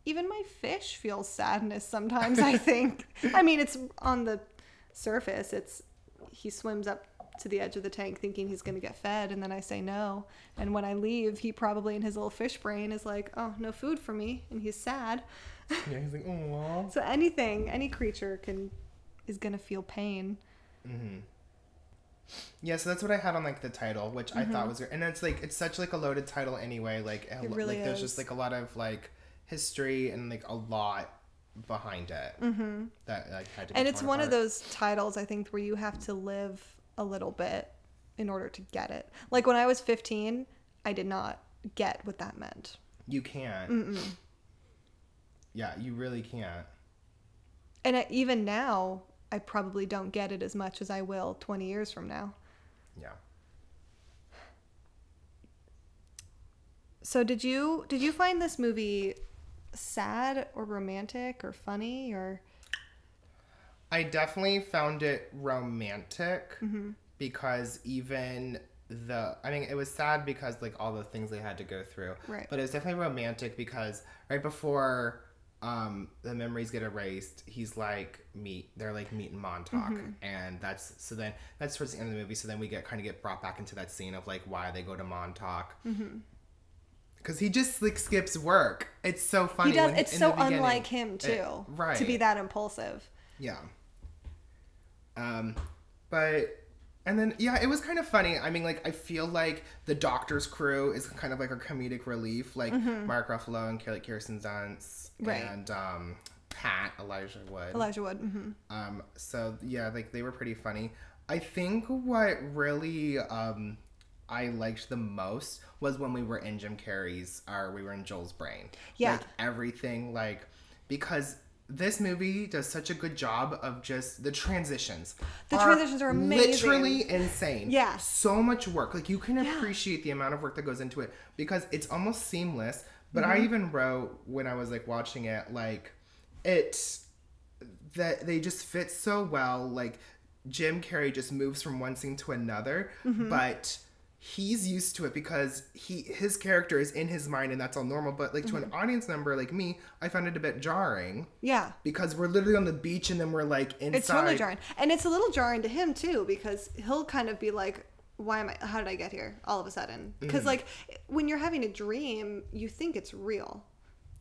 even my fish feels sadness sometimes. I <laughs> think. I mean, it's on the surface. It's he swims up to the edge of the tank thinking he's going to get fed, and then I say no. And when I leave, he probably in his little fish brain is like, "Oh, no food for me," and he's sad. Yeah, he's like, oh. So anything, any creature can is going to feel pain. Mm-hmm. Yeah, so that's what I had on like the title, which I thought was, and it's like it's such like a loaded title anyway. Like, a really like there's is. just like a lot of like history and like a lot behind it mm-hmm. that like had to. Be and it's one of those titles i think where you have to live a little bit in order to get it like when i was 15 i did not get what that meant You can't. Yeah, you really can't. and I, even now i probably don't get it as much as i will 20 years from now Yeah. so did you did you find this movie sad or romantic or funny or I definitely found it romantic Mm-hmm. because even the I mean it was sad because like all the things they had to go through. Right. But it was definitely romantic because right before um the memories get erased, he's like meet they're like meet in Montauk Mm-hmm. and that's so then that's towards the end of the movie so then we get kind of get brought back into that scene of like why they go to Montauk. Mm-hmm. Cause he just like skips work. It's so funny. he does when- it's so unlike him It- too right. to be that impulsive Yeah. Um, but and then yeah, it was kind of funny. I mean, like I feel like the Doctor's crew is kind of like a comedic relief, like Mark Ruffalo and Kelly Kirsten Dunst Mm-hmm. Right. and um, Pat Elijah Wood. elijah wood hmm Um, so yeah, like they were pretty funny. I think what really um I liked the most was when we were in Jim Carrey's or we were in Joel's brain. Yeah. Like everything like because this movie does such a good job of just the transitions. The transitions are amazing. Literally insane. Yeah. So much work. Like you can Yeah. appreciate the amount of work that goes into it because it's almost seamless. But Mm-hmm. I even wrote when I was like watching it, like it that they just fit so well. Like Jim Carrey just moves from one scene to another, Mm-hmm. but he's used to it because he his character is in his mind and that's all normal. But like to Mm-hmm. an audience member like me, I found it a bit jarring yeah because we're literally on the beach and then we're like inside. It's totally jarring. And it's a little jarring to him too because he'll kind of be like, why am I, how did I get here all of a sudden? Mm. Because like when you're having a dream, you think it's real.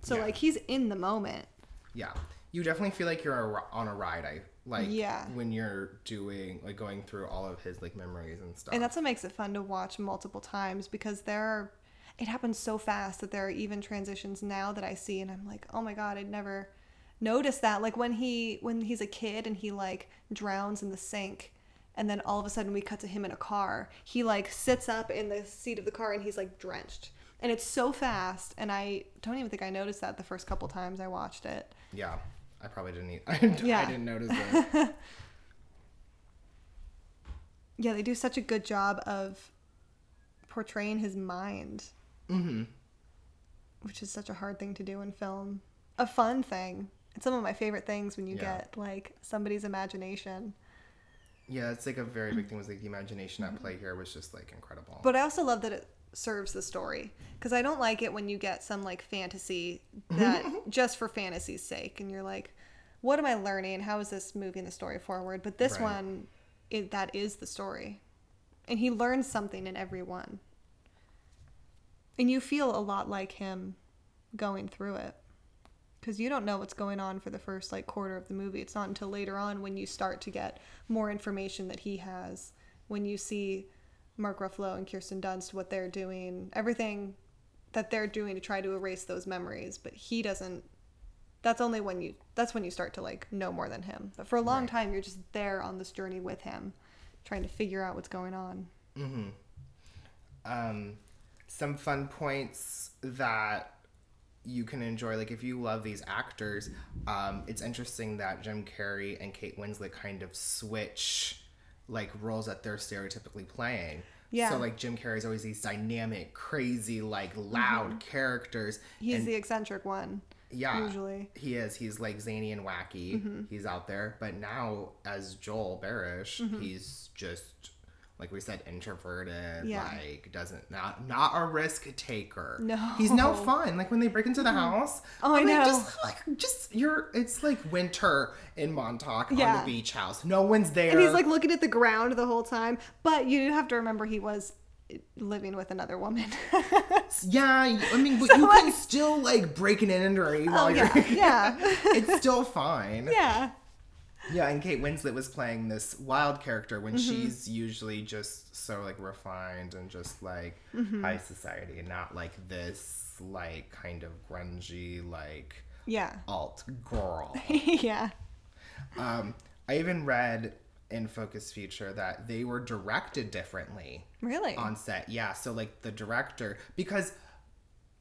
So Yeah. like he's in the moment. Yeah, you definitely feel like you're a, on a ride. I like Yeah. when you're doing like going through all of his like memories and stuff. And that's what makes it fun to watch multiple times because there are, it happens so fast that there are even transitions now that I see and I'm like, oh my God, I'd never noticed that. Like when he, when he's a kid and he like drowns in the sink and then all of a sudden we cut to him in a car, he like sits up in the seat of the car and he's like drenched. And it's so fast and I don't even think I noticed that the first couple times I watched it. yeah, I probably didn't. Eat, <laughs> I, didn't- Yeah. I didn't notice it. <laughs> Yeah, they do such a good job of portraying his mind. mm-hmm. which is such a hard thing to do in film. A fun thing. It's some of my favorite things when you Yeah. get like somebody's imagination. Yeah, it's like a very big thing. Was like the imagination at play here was just like incredible. But I also love that it serves the story because I don't like it when you get some like fantasy that <laughs> just for fantasy's sake and you're like, what am I learning? How is this moving the story forward? But this Right. one, it, that is the story, and he learns something in every one. And you feel a lot like him going through it because you don't know what's going on for the first like quarter of the movie. It's not until later on when you start to get more information that he has. When you see Mark Ruffalo and Kirsten Dunst, what they're doing, everything that they're doing to try to erase those memories, but he doesn't. That's only when you. That's when you start to like know more than him. But for a long Right. time, you're just there on this journey with him, trying to figure out what's going on. Mhm. um, some fun points that you can enjoy. Like if you love these actors, um, it's interesting that Jim Carrey and Kate Winslet kind of switch like roles that they're stereotypically playing. Yeah. So like Jim Carrey's always these dynamic, crazy, like loud characters. He's and the eccentric one. Yeah. Usually. He is. He's like zany and wacky. Mm-hmm. He's out there. But now, as Joel Barish, he's just, like we said, introverted. Yeah. Like, doesn't, not not a risk taker. No. He's no fun. Like, when they break into the mm-hmm. house. Oh, I I'm like, know. Just, like, just, you're, it's like winter in Montauk on the beach house. No one's there. And he's like looking at the ground the whole time. But you have to remember he was living with another woman. <laughs> yeah, I mean, but So, you like- can still, like, break an entry oh, while oh you're. yeah, <laughs> yeah, it's still fine. yeah. Yeah, and Kate Winslet was playing this wild character when Mm-hmm. she's usually just so like refined and just like Mm-hmm. high society and not like this like kind of grungy like Yeah. alt girl. <laughs> yeah. um, I even read in Focus Feature that they were directed differently Really? on set. Yeah, so like the director because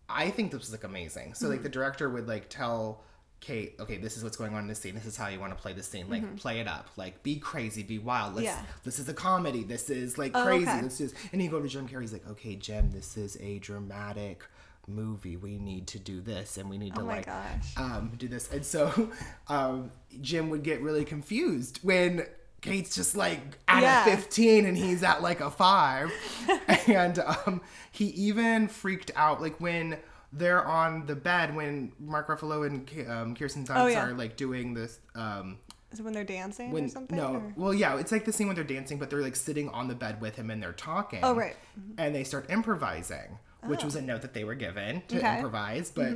I think this was like amazing. So Mm-hmm. like the director would like tell Kate, okay, this is what's going on in this scene. This is how you want to play this scene. Like play it up. Like be crazy, be wild. Let's Mm-hmm. Yeah. this is a comedy. This is like crazy. Oh, crazy. okay. This is and you go to Jim Carrey, he's like, Okay, Jim, this is a dramatic movie. We need to do this and we need to Oh like um, do this. And so <laughs> um, Jim would get really confused when Kate's just like at Yeah. a 15 and he's at like a five. <laughs> and um, he even freaked out like when they're on the bed when Mark Ruffalo and um, Kirsten Dunst Oh, yeah. are like doing this. Um, Is it when they're dancing or when something? no, or- well, yeah, it's like the scene when they're dancing, but they're like sitting on the bed with him and they're talking. Oh, right. And they start improvising, which was a note that they were given to Okay. Mm-hmm. improvise, but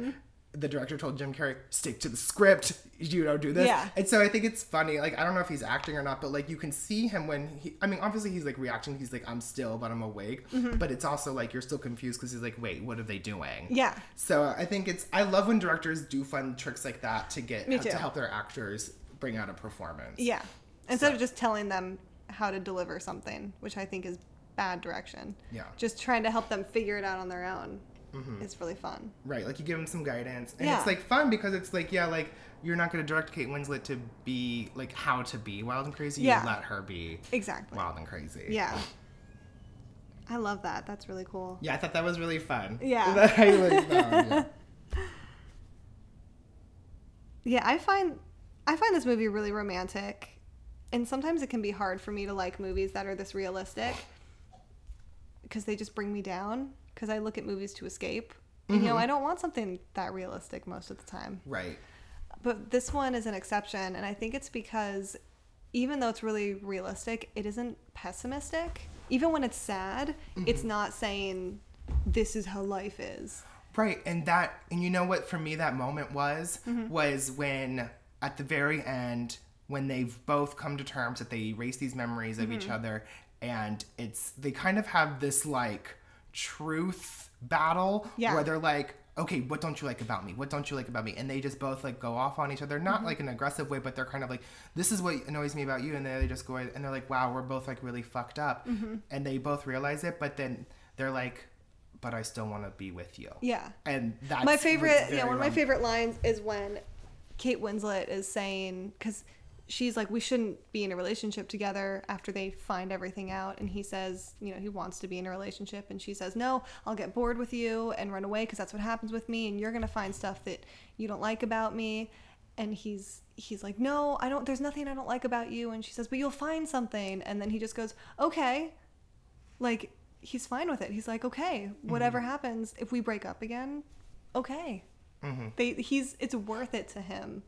the director told Jim Carrey, "Stick to the script. You know, do this." Yeah. And so I think it's funny. Like I don't know if he's acting or not, but like you can see him when he. I mean, obviously he's like reacting. He's like, "I'm still, but I'm awake." Mm-hmm. But it's also like you're still confused because he's like, "Wait, what are they doing?" Yeah. So I think it's. I love when directors do fun tricks like that to get to help their actors bring out a performance. Yeah. Instead of just telling them how to deliver something, which I think is bad direction. Yeah. Just trying to help them figure it out on their own Mm-hmm. is really fun. Right, like you give them some guidance, and Yeah. it's like fun because it's like yeah, like you're not going to direct Kate Winslet to be like how to be wild and crazy. Yeah. You let her be Exactly. wild and crazy. Yeah. I love that. That's really cool. Yeah, I thought that was really fun. Yeah. <laughs> I like that, um, yeah. <laughs> Yeah, I find I find this movie really romantic. And sometimes it can be hard for me to like movies that are this realistic because they just bring me down because I look at movies to escape. And, you know, I don't want something that realistic most of the time. Right. But this one is an exception, and I think it's because even though it's really realistic, it isn't pessimistic. Even when it's sad, it's not saying this is how life is. Right, and that, and you know what for me that moment was Mm-hmm. was when at the very end when they've both come to terms that they erase these memories of Mm-hmm. each other, and it's they kind of have this like truth battle Yeah. where they're like. Okay, what don't you like about me? What don't you like about me? And they just both like go off on each other, not Mm-hmm. like an aggressive way, but they're kind of like, "This is what annoys me about you," and then they just go and they're like, "Wow, we're both like really fucked up," Mm-hmm. and they both realize it, but then they're like, "But I still want to be with you." Yeah. and that's my favorite yeah one of my favorite lines is when kate winslet is saying because she's like we shouldn't be in a relationship together after they find everything out. And he says you know he wants to be in a relationship. And she says no i'll get bored with you and run away because that's what happens with me and you're gonna find stuff that you don't like about me. And he's he's like no i don't there's nothing i don't like about you. And she says but you'll find something. And then he just goes okay. Like he's fine with it. He's like, okay, whatever mm-hmm. happens, if we break up again, okay. Mm-hmm. They he's it's worth it to him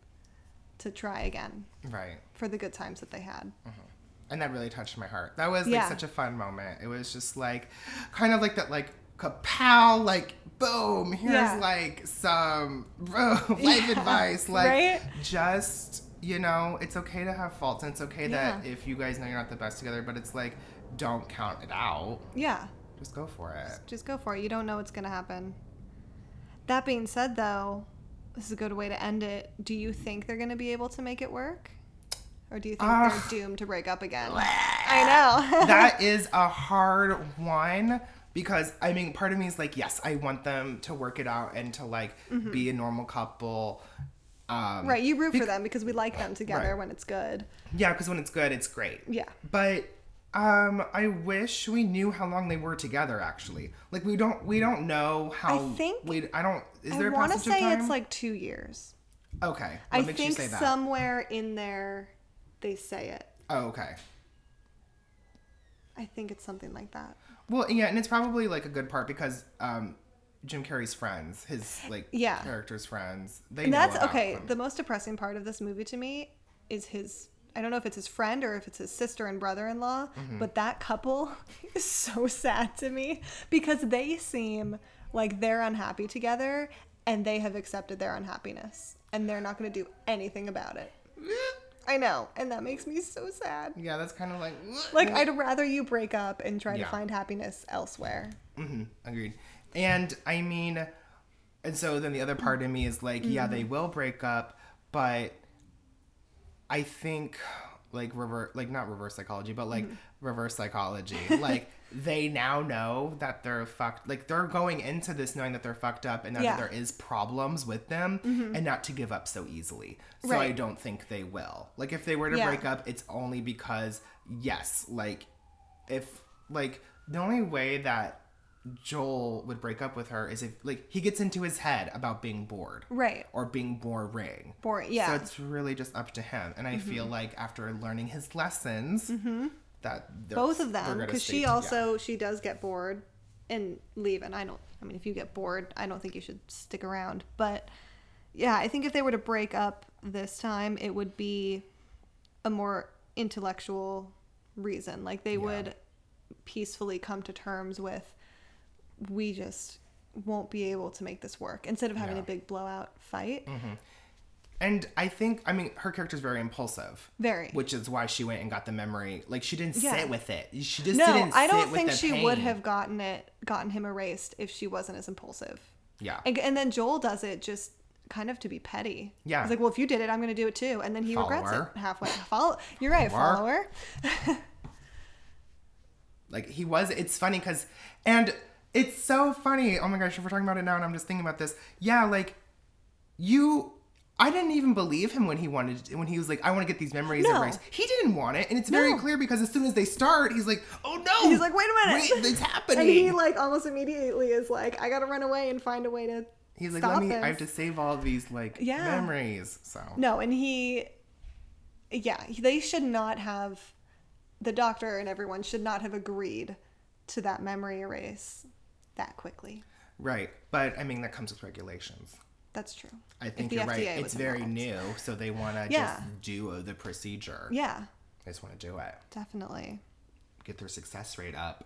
to try again right, for the good times that they had. Mm-hmm. and that really touched my heart. That was like Yeah. such a fun moment. It was just like, kind of like that, like kapow, like boom. Here's Yeah. like some <laughs> life Yeah, advice. <laughs> Like right? just you know, it's okay to have faults, and it's okay that if you guys know you're not the best together, but it's like, don't count it out. Yeah, Just go for it. just go for it. You don't know what's gonna happen. That being said, though, this is a good way to end it. Do you think they're gonna be able to make it work, or do you think Ugh. they're doomed to break up again? I know. <laughs> that is a hard one because I mean, part of me is like, yes, I want them to work it out and to like be a normal couple. Um, Mm-hmm. right, you root for them because we like them together Right. when it's good. Yeah, because when it's good, it's great. Yeah. But Um, I wish we knew how long they were together. Actually, like we don't we don't know how. I think- we. I don't. Is I there a possibility. I want to say it's like two years. okay. I What you think say that? somewhere in there they say it. Oh, okay. I think it's something like that. Well, yeah, and it's probably like a good part because um, Jim Carrey's friends, his like Yeah. characters' friends, they And know that's okay. them. The most depressing part of this movie to me is his. I don't know if it's his friend or if it's his sister and brother in law, Mm-hmm. but that couple <laughs> is so sad to me because they seem like they're unhappy together and they have accepted their unhappiness and they're not going to do anything about it. <laughs> I know, and that makes me so sad. Yeah, that's kind of like Like, I'd rather you break up and try Yeah. to find happiness elsewhere. hmm agreed. And I mean, and so then the other part of me is like, yeah, Mm-hmm. they will break up, but I think like reverse, like not reverse psychology, but like Mm-hmm. reverse psychology, like <laughs> they now know that they're fucked. Like they're going into this knowing that they're fucked up and that, Yeah. Mm-hmm. there is problems with them, and not to give up so easily. So I don't think they will. Like if they were to Yeah. break up, it's only because yes, like if like the only way that Joel would break up with her is if like he gets into his head about being bored Right. or being boring. Boring. Yeah. Mm-hmm. So it's really just up to him. And I feel like after learning his lessons, that they're- both of them because she also she does get bored and leave and i don't i mean if you get bored i don't think you should stick around but yeah i think if they were to break up this time it would be a more intellectual reason like they would peacefully come to terms with we just won't be able to make this work instead of having Yeah. a big blowout fight mm-hmm. And I think I mean her character is very impulsive. Very. Which is why she went and got the memory. Like she didn't Yeah. sit with it. She just no didn't i don't think she would have gotten it gotten him erased if she wasn't as impulsive Yeah. And, and then Joel does it just kind of to be petty. Yeah. He's like, well, if you did it, I'm going to do it too. And then he regrets it halfway. Follow. You're right, Follower. follower. <laughs> Like he was. It's funny because, and it's so funny. Oh my gosh, if we're talking about it now, and I'm just thinking about this. Yeah, like you. I didn't even believe him when he wanted when he was like, "I want to get these memories No. erased." He didn't want it, and it's very No. clear because as soon as they start, he's like, "Oh no!" He's like, wait a minute. Wait, it's happening. <laughs> And he like almost immediately is like, I got to run away and find a way to. he's like, "Let me. this. I have to save all these like Yeah. memories." So No, and he, yeah, they should not have, the doctor and everyone should not have agreed to that memory erase that quickly. right, but I mean that comes with regulations. That's true. I think you're right. It's very involved. new, so they want to Yeah. just do the procedure. Yeah, They just want to do it, definitely. get their success rate up.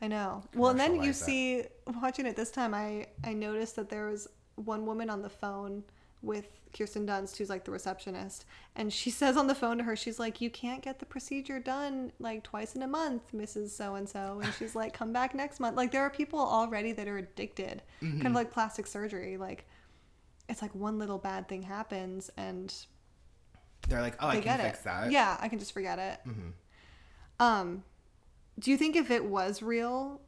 I know. Well, and then you it. see, watching it this time, I I noticed that there was one woman on the phone with Kirsten Dunst, who's like the receptionist, and she says on the phone to her, she's like, "You can't get the procedure done like twice in a month, Mrs. So and So," and she's like, "Come back next month." Like there are people already that are addicted, Mm-hmm. kind of like plastic surgery. Like it's like one little bad thing happens and They're like, "Oh, I can fix it. that." Mm-hmm. Yeah, I can just forget it. Um, do you think if it was real,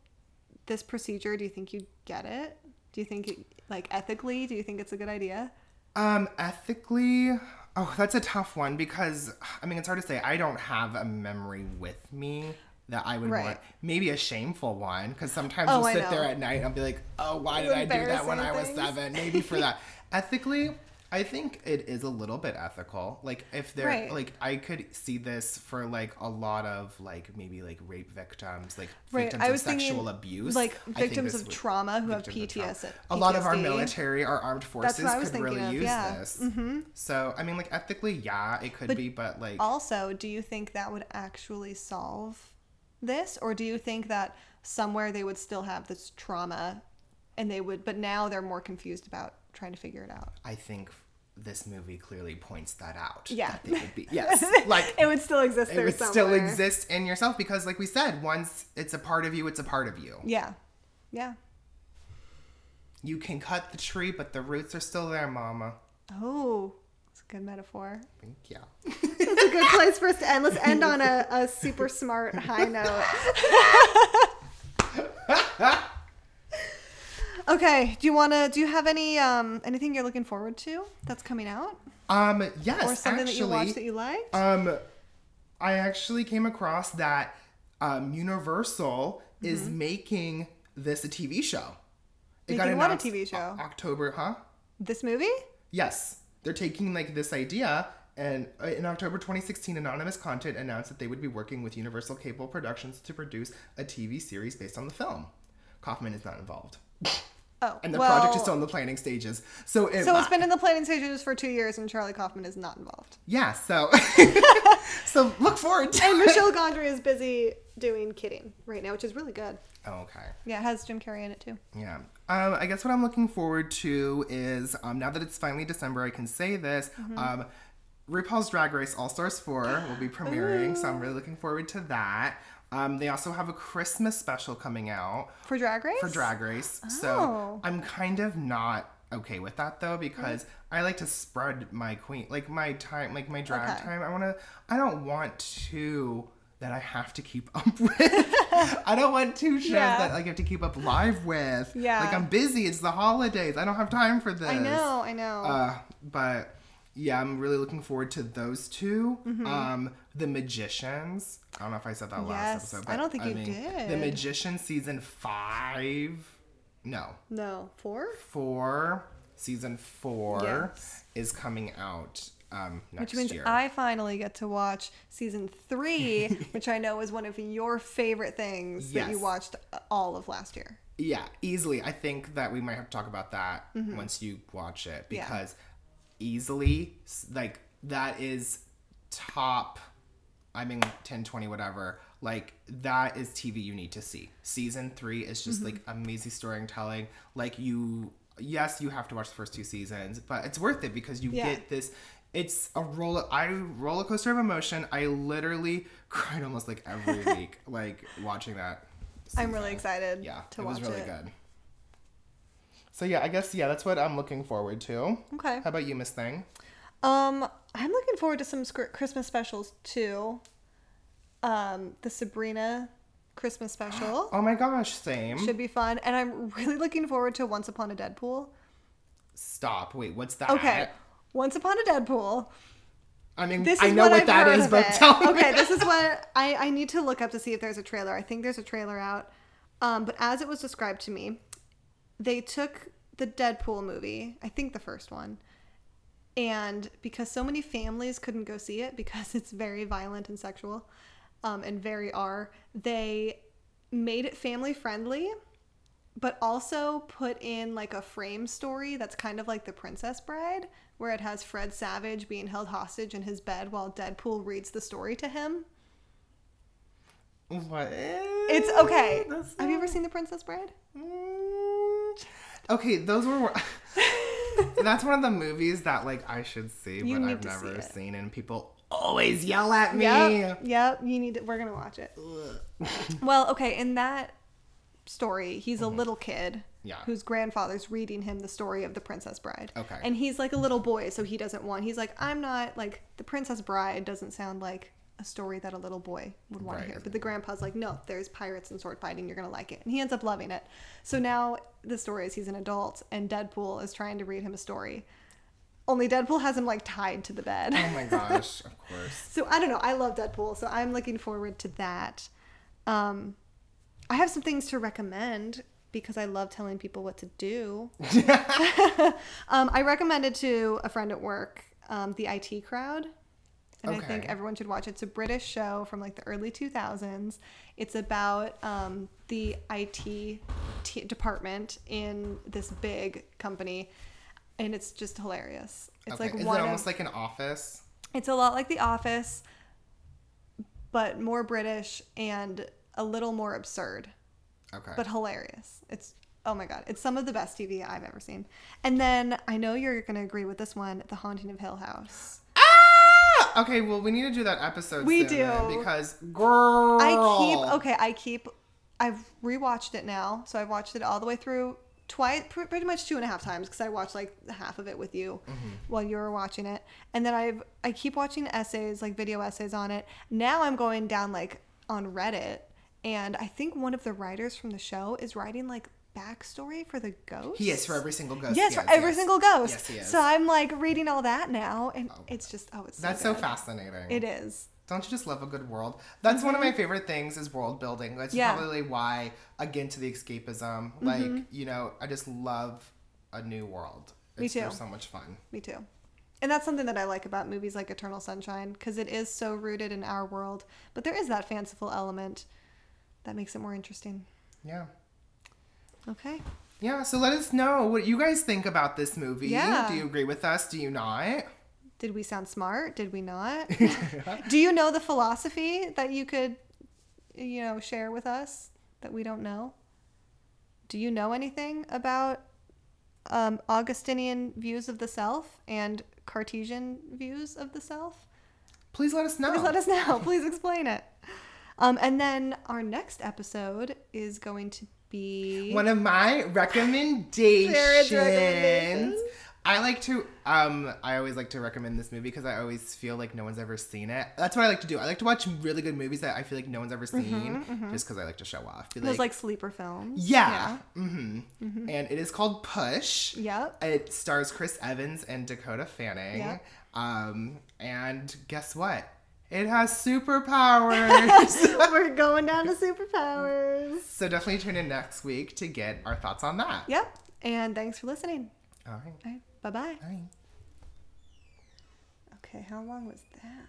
this procedure, do you think you'd get it? Do you think, it, like, ethically, do you think it's a good idea? Um, ethically, oh, that's a tough one because I mean, it's hard to say. I don't have a memory with me that I would Right. want. Maybe a shameful one because sometimes Oh, you'll I sit there at night and I'll be like, "Oh, why did I do that when I was seven? Maybe for that. <laughs> Ethically, I think it is a little bit ethical. Like if they're Right. like, I could see this for like a lot of like maybe like rape victims, like Right, victims I of was thinking, sexual abuse, like, victims of would- trauma who have PTSD. of A lot of our military, our armed forces what I was could really of, use yeah. Mm-hmm. this. So I mean, like ethically, yeah, it could be, but like Also, do you think that would actually solve this? Or do you think that somewhere they would still have this trauma and they would, but now they're more confused about trying to figure it out? I think this movie clearly points that out. Yeah. that they would be yes, <laughs> like it would still exist it would somewhere. still exist in yourself because, like we said, once it's a part of you, it's a part of you. Yeah. Yeah. You can cut the tree, but the roots are still there, Mama. Oh, it's a good metaphor. Thank you. <laughs> It's a good place for us to end. Let's end on a, a super smart high note. <laughs> okay. Do you want to? Do you have any um anything you're looking forward to that's coming out, Um, yes, or something actually, that you watched that you liked? Um, I actually came across that um, Universal is making this a TV show. It Mm-hmm. Making what a TV show? October, huh? This movie? Yes, they're taking like this idea, and uh, in October 2016, Anonymous Content announced that they would be working with Universal Cable Productions to produce a TV series based on the film. Kaufman is not involved, <laughs> Oh, and the well, project is still in the planning stages. So, it, So it's been in the planning stages for two years, and Charlie Kaufman is not involved. yeah. So, <laughs> so look forward to. And it. Michel Gondry is busy doing Kidding right now, which is really good. Oh, okay. Yeah, it has Jim Carrey in it too. Yeah. Um, I guess what I'm looking forward to is um, now that it's finally December, I can say this. Mm-hmm. Um, RuPaul's Drag Race All Stars 4 will be premiering, so I'm really looking forward to that. Um, they also have a Christmas special coming out For Drag Race? for Drag Race. Oh. So I'm kind of not okay with that though because I like to spread my queen like my time like my drag Okay. time. I want to I don't want to that I have to keep <laughs> up with. I don't want two shows Yeah. that like I have to keep up live with. Yeah. Like I'm busy. It's the holidays. I don't have time for this. I know, I know. Uh, but yeah, I'm really looking forward to those 2 Mm-hmm. Um, The Magicians. I don't know if I said that last Yes, episode. I but, don't think you The did. The Magician season five. No, no, four? four. Season four Yes. is coming out um, next year. Which means year. I finally get to watch season three, <laughs> which I know is one of your favorite things that you watched all of last year. Yeah, easily. I think that we might have to talk about that once you watch it Mm-hmm. Yeah. Easily, like, that is top, I mean, 10, 20, whatever. Like, that is TV you need to see. Season three is just like Mm-hmm. amazing storytelling. Like, you, yes, you have to watch the first two seasons, but it's worth it because you Yeah. get this. It's a roller, I roller coaster of emotion. I literally <laughs> cried almost like every <laughs> week, like watching that. I'm really excited Yeah, to it watch was really it. good. So yeah, I guess yeah, that's what I'm looking forward to. Okay. How about you, Miss Thing? Um, I'm looking forward to some scr- Christmas specials too. Um, the Sabrina Christmas special <gasps> Oh my gosh, same. should be fun, and I'm really looking forward to Once Upon a Deadpool. Stop. Wait, what's that? Okay, Once Upon a Deadpool. I mean, This is I know what, what heard of but it. tell me. Okay, this is what I I need to look up to see if there's a trailer. I think there's a trailer out. Um, but as it was described to me, they took the Deadpool movie, I think the first one, and because so many families couldn't go see it because <laughs> it's very violent and sexual, um, and very R, they made it family friendly, but also put in like a frame story that's kind of like The Princess Bride, where it has Fred Savage being held hostage in his bed while Deadpool reads the story to him. What? It's okay. That's Have you ever seen The Princess Bride? Mm. Okay, those were. <laughs> That's one of the movies that like I should see, You but I've to see never seen, and people always yell at me. Yep. Yep. You need to, we're going to watch it. well, okay. In that story, he's a little kid. Mm-hmm. Yeah. Whose grandfather's reading him the story of the Princess Bride. Okay. And he's like a little boy, so he doesn't want. He's like, I'm not like the Princess Bride doesn't sound like a story that a little boy would want Right. to hear. But the grandpa's like, no, there's pirates and sword fighting. You're gonna like it, and he ends up loving it. So now the story is he's an adult, and Deadpool is trying to read him a story. Only Deadpool has him like tied to the bed. Oh my <laughs> gosh! Of course. So I don't know. I love Deadpool, so I'm looking forward to that. Um, I have some things to recommend because I love telling people what to do. <laughs> <laughs> um, I recommended to a friend at work um, the IT Crowd, and I think everyone should watch it. It's a British show from like the early 2000s. It's about um, the IT t- department in this big company, and it's just hilarious. It's okay. like is one it of- almost like an office? it's a lot like The Office, but more British and a little more absurd, Okay. but hilarious. It's oh my god, it's some of the best TV I've ever seen. And then I know you're gonna agree with this one, The Haunting of Hill House. Okay. Well, we need to do that episode. We soon then, do. because girl. I keep okay. I keep. I've rewatched it now, so I've watched it all the way through twice, pretty much two and a half times, because I watched like half of it with you Mm-hmm. while you were watching it, and then I've I keep watching essays, like video essays on it. Now I'm going down like on Reddit, and I think one of the writers from the show is writing like backstory for the ghost. He is for every single ghost. Yes, he for every yes. single ghost. Yes, he is. So I'm like reading all that now, and it's just oh, it's That's so good. fascinating. It is. Don't you just love a good world? That's one of my favorite things is world building. That's Mm-hmm. Yeah. Mm-hmm. probably why again to the escapism. Like, you know, I just love a new world. Me It's, too. So much fun. Me too. And that's something that I like about movies like Eternal Sunshine because it is so rooted in our world, but there is that fanciful element that makes it more interesting. Yeah. Okay. Yeah, so let us know what you guys think about this movie. Yeah. Do you agree with us? Do you not? Did we sound smart? Did we not? <laughs> Do you know the philosophy that you could, you know, share with us that we don't know? Do you know anything about um, Augustinian views of the self and Cartesian views of the self? Please let us know. Please let us know. Please explain it. Um, and then our next episode is going to be One of my recommendations. I like to um I always like to recommend this movie because I always feel like no one's ever seen it. That's what I like to do. I like to watch really good movies that I feel like no one's ever seen just because I like to show off. Be those like sleeper films. yeah. hmm And it is called Push. Yep. It stars Chris Evans and Dakota Fanning. Yeah. Um and guess what? It has superpowers. <laughs> We're going down to superpowers. so definitely tune in next week to get our thoughts on that. Yep. And thanks for listening. All right. All right. Bye bye. Bye. Okay, how long was that?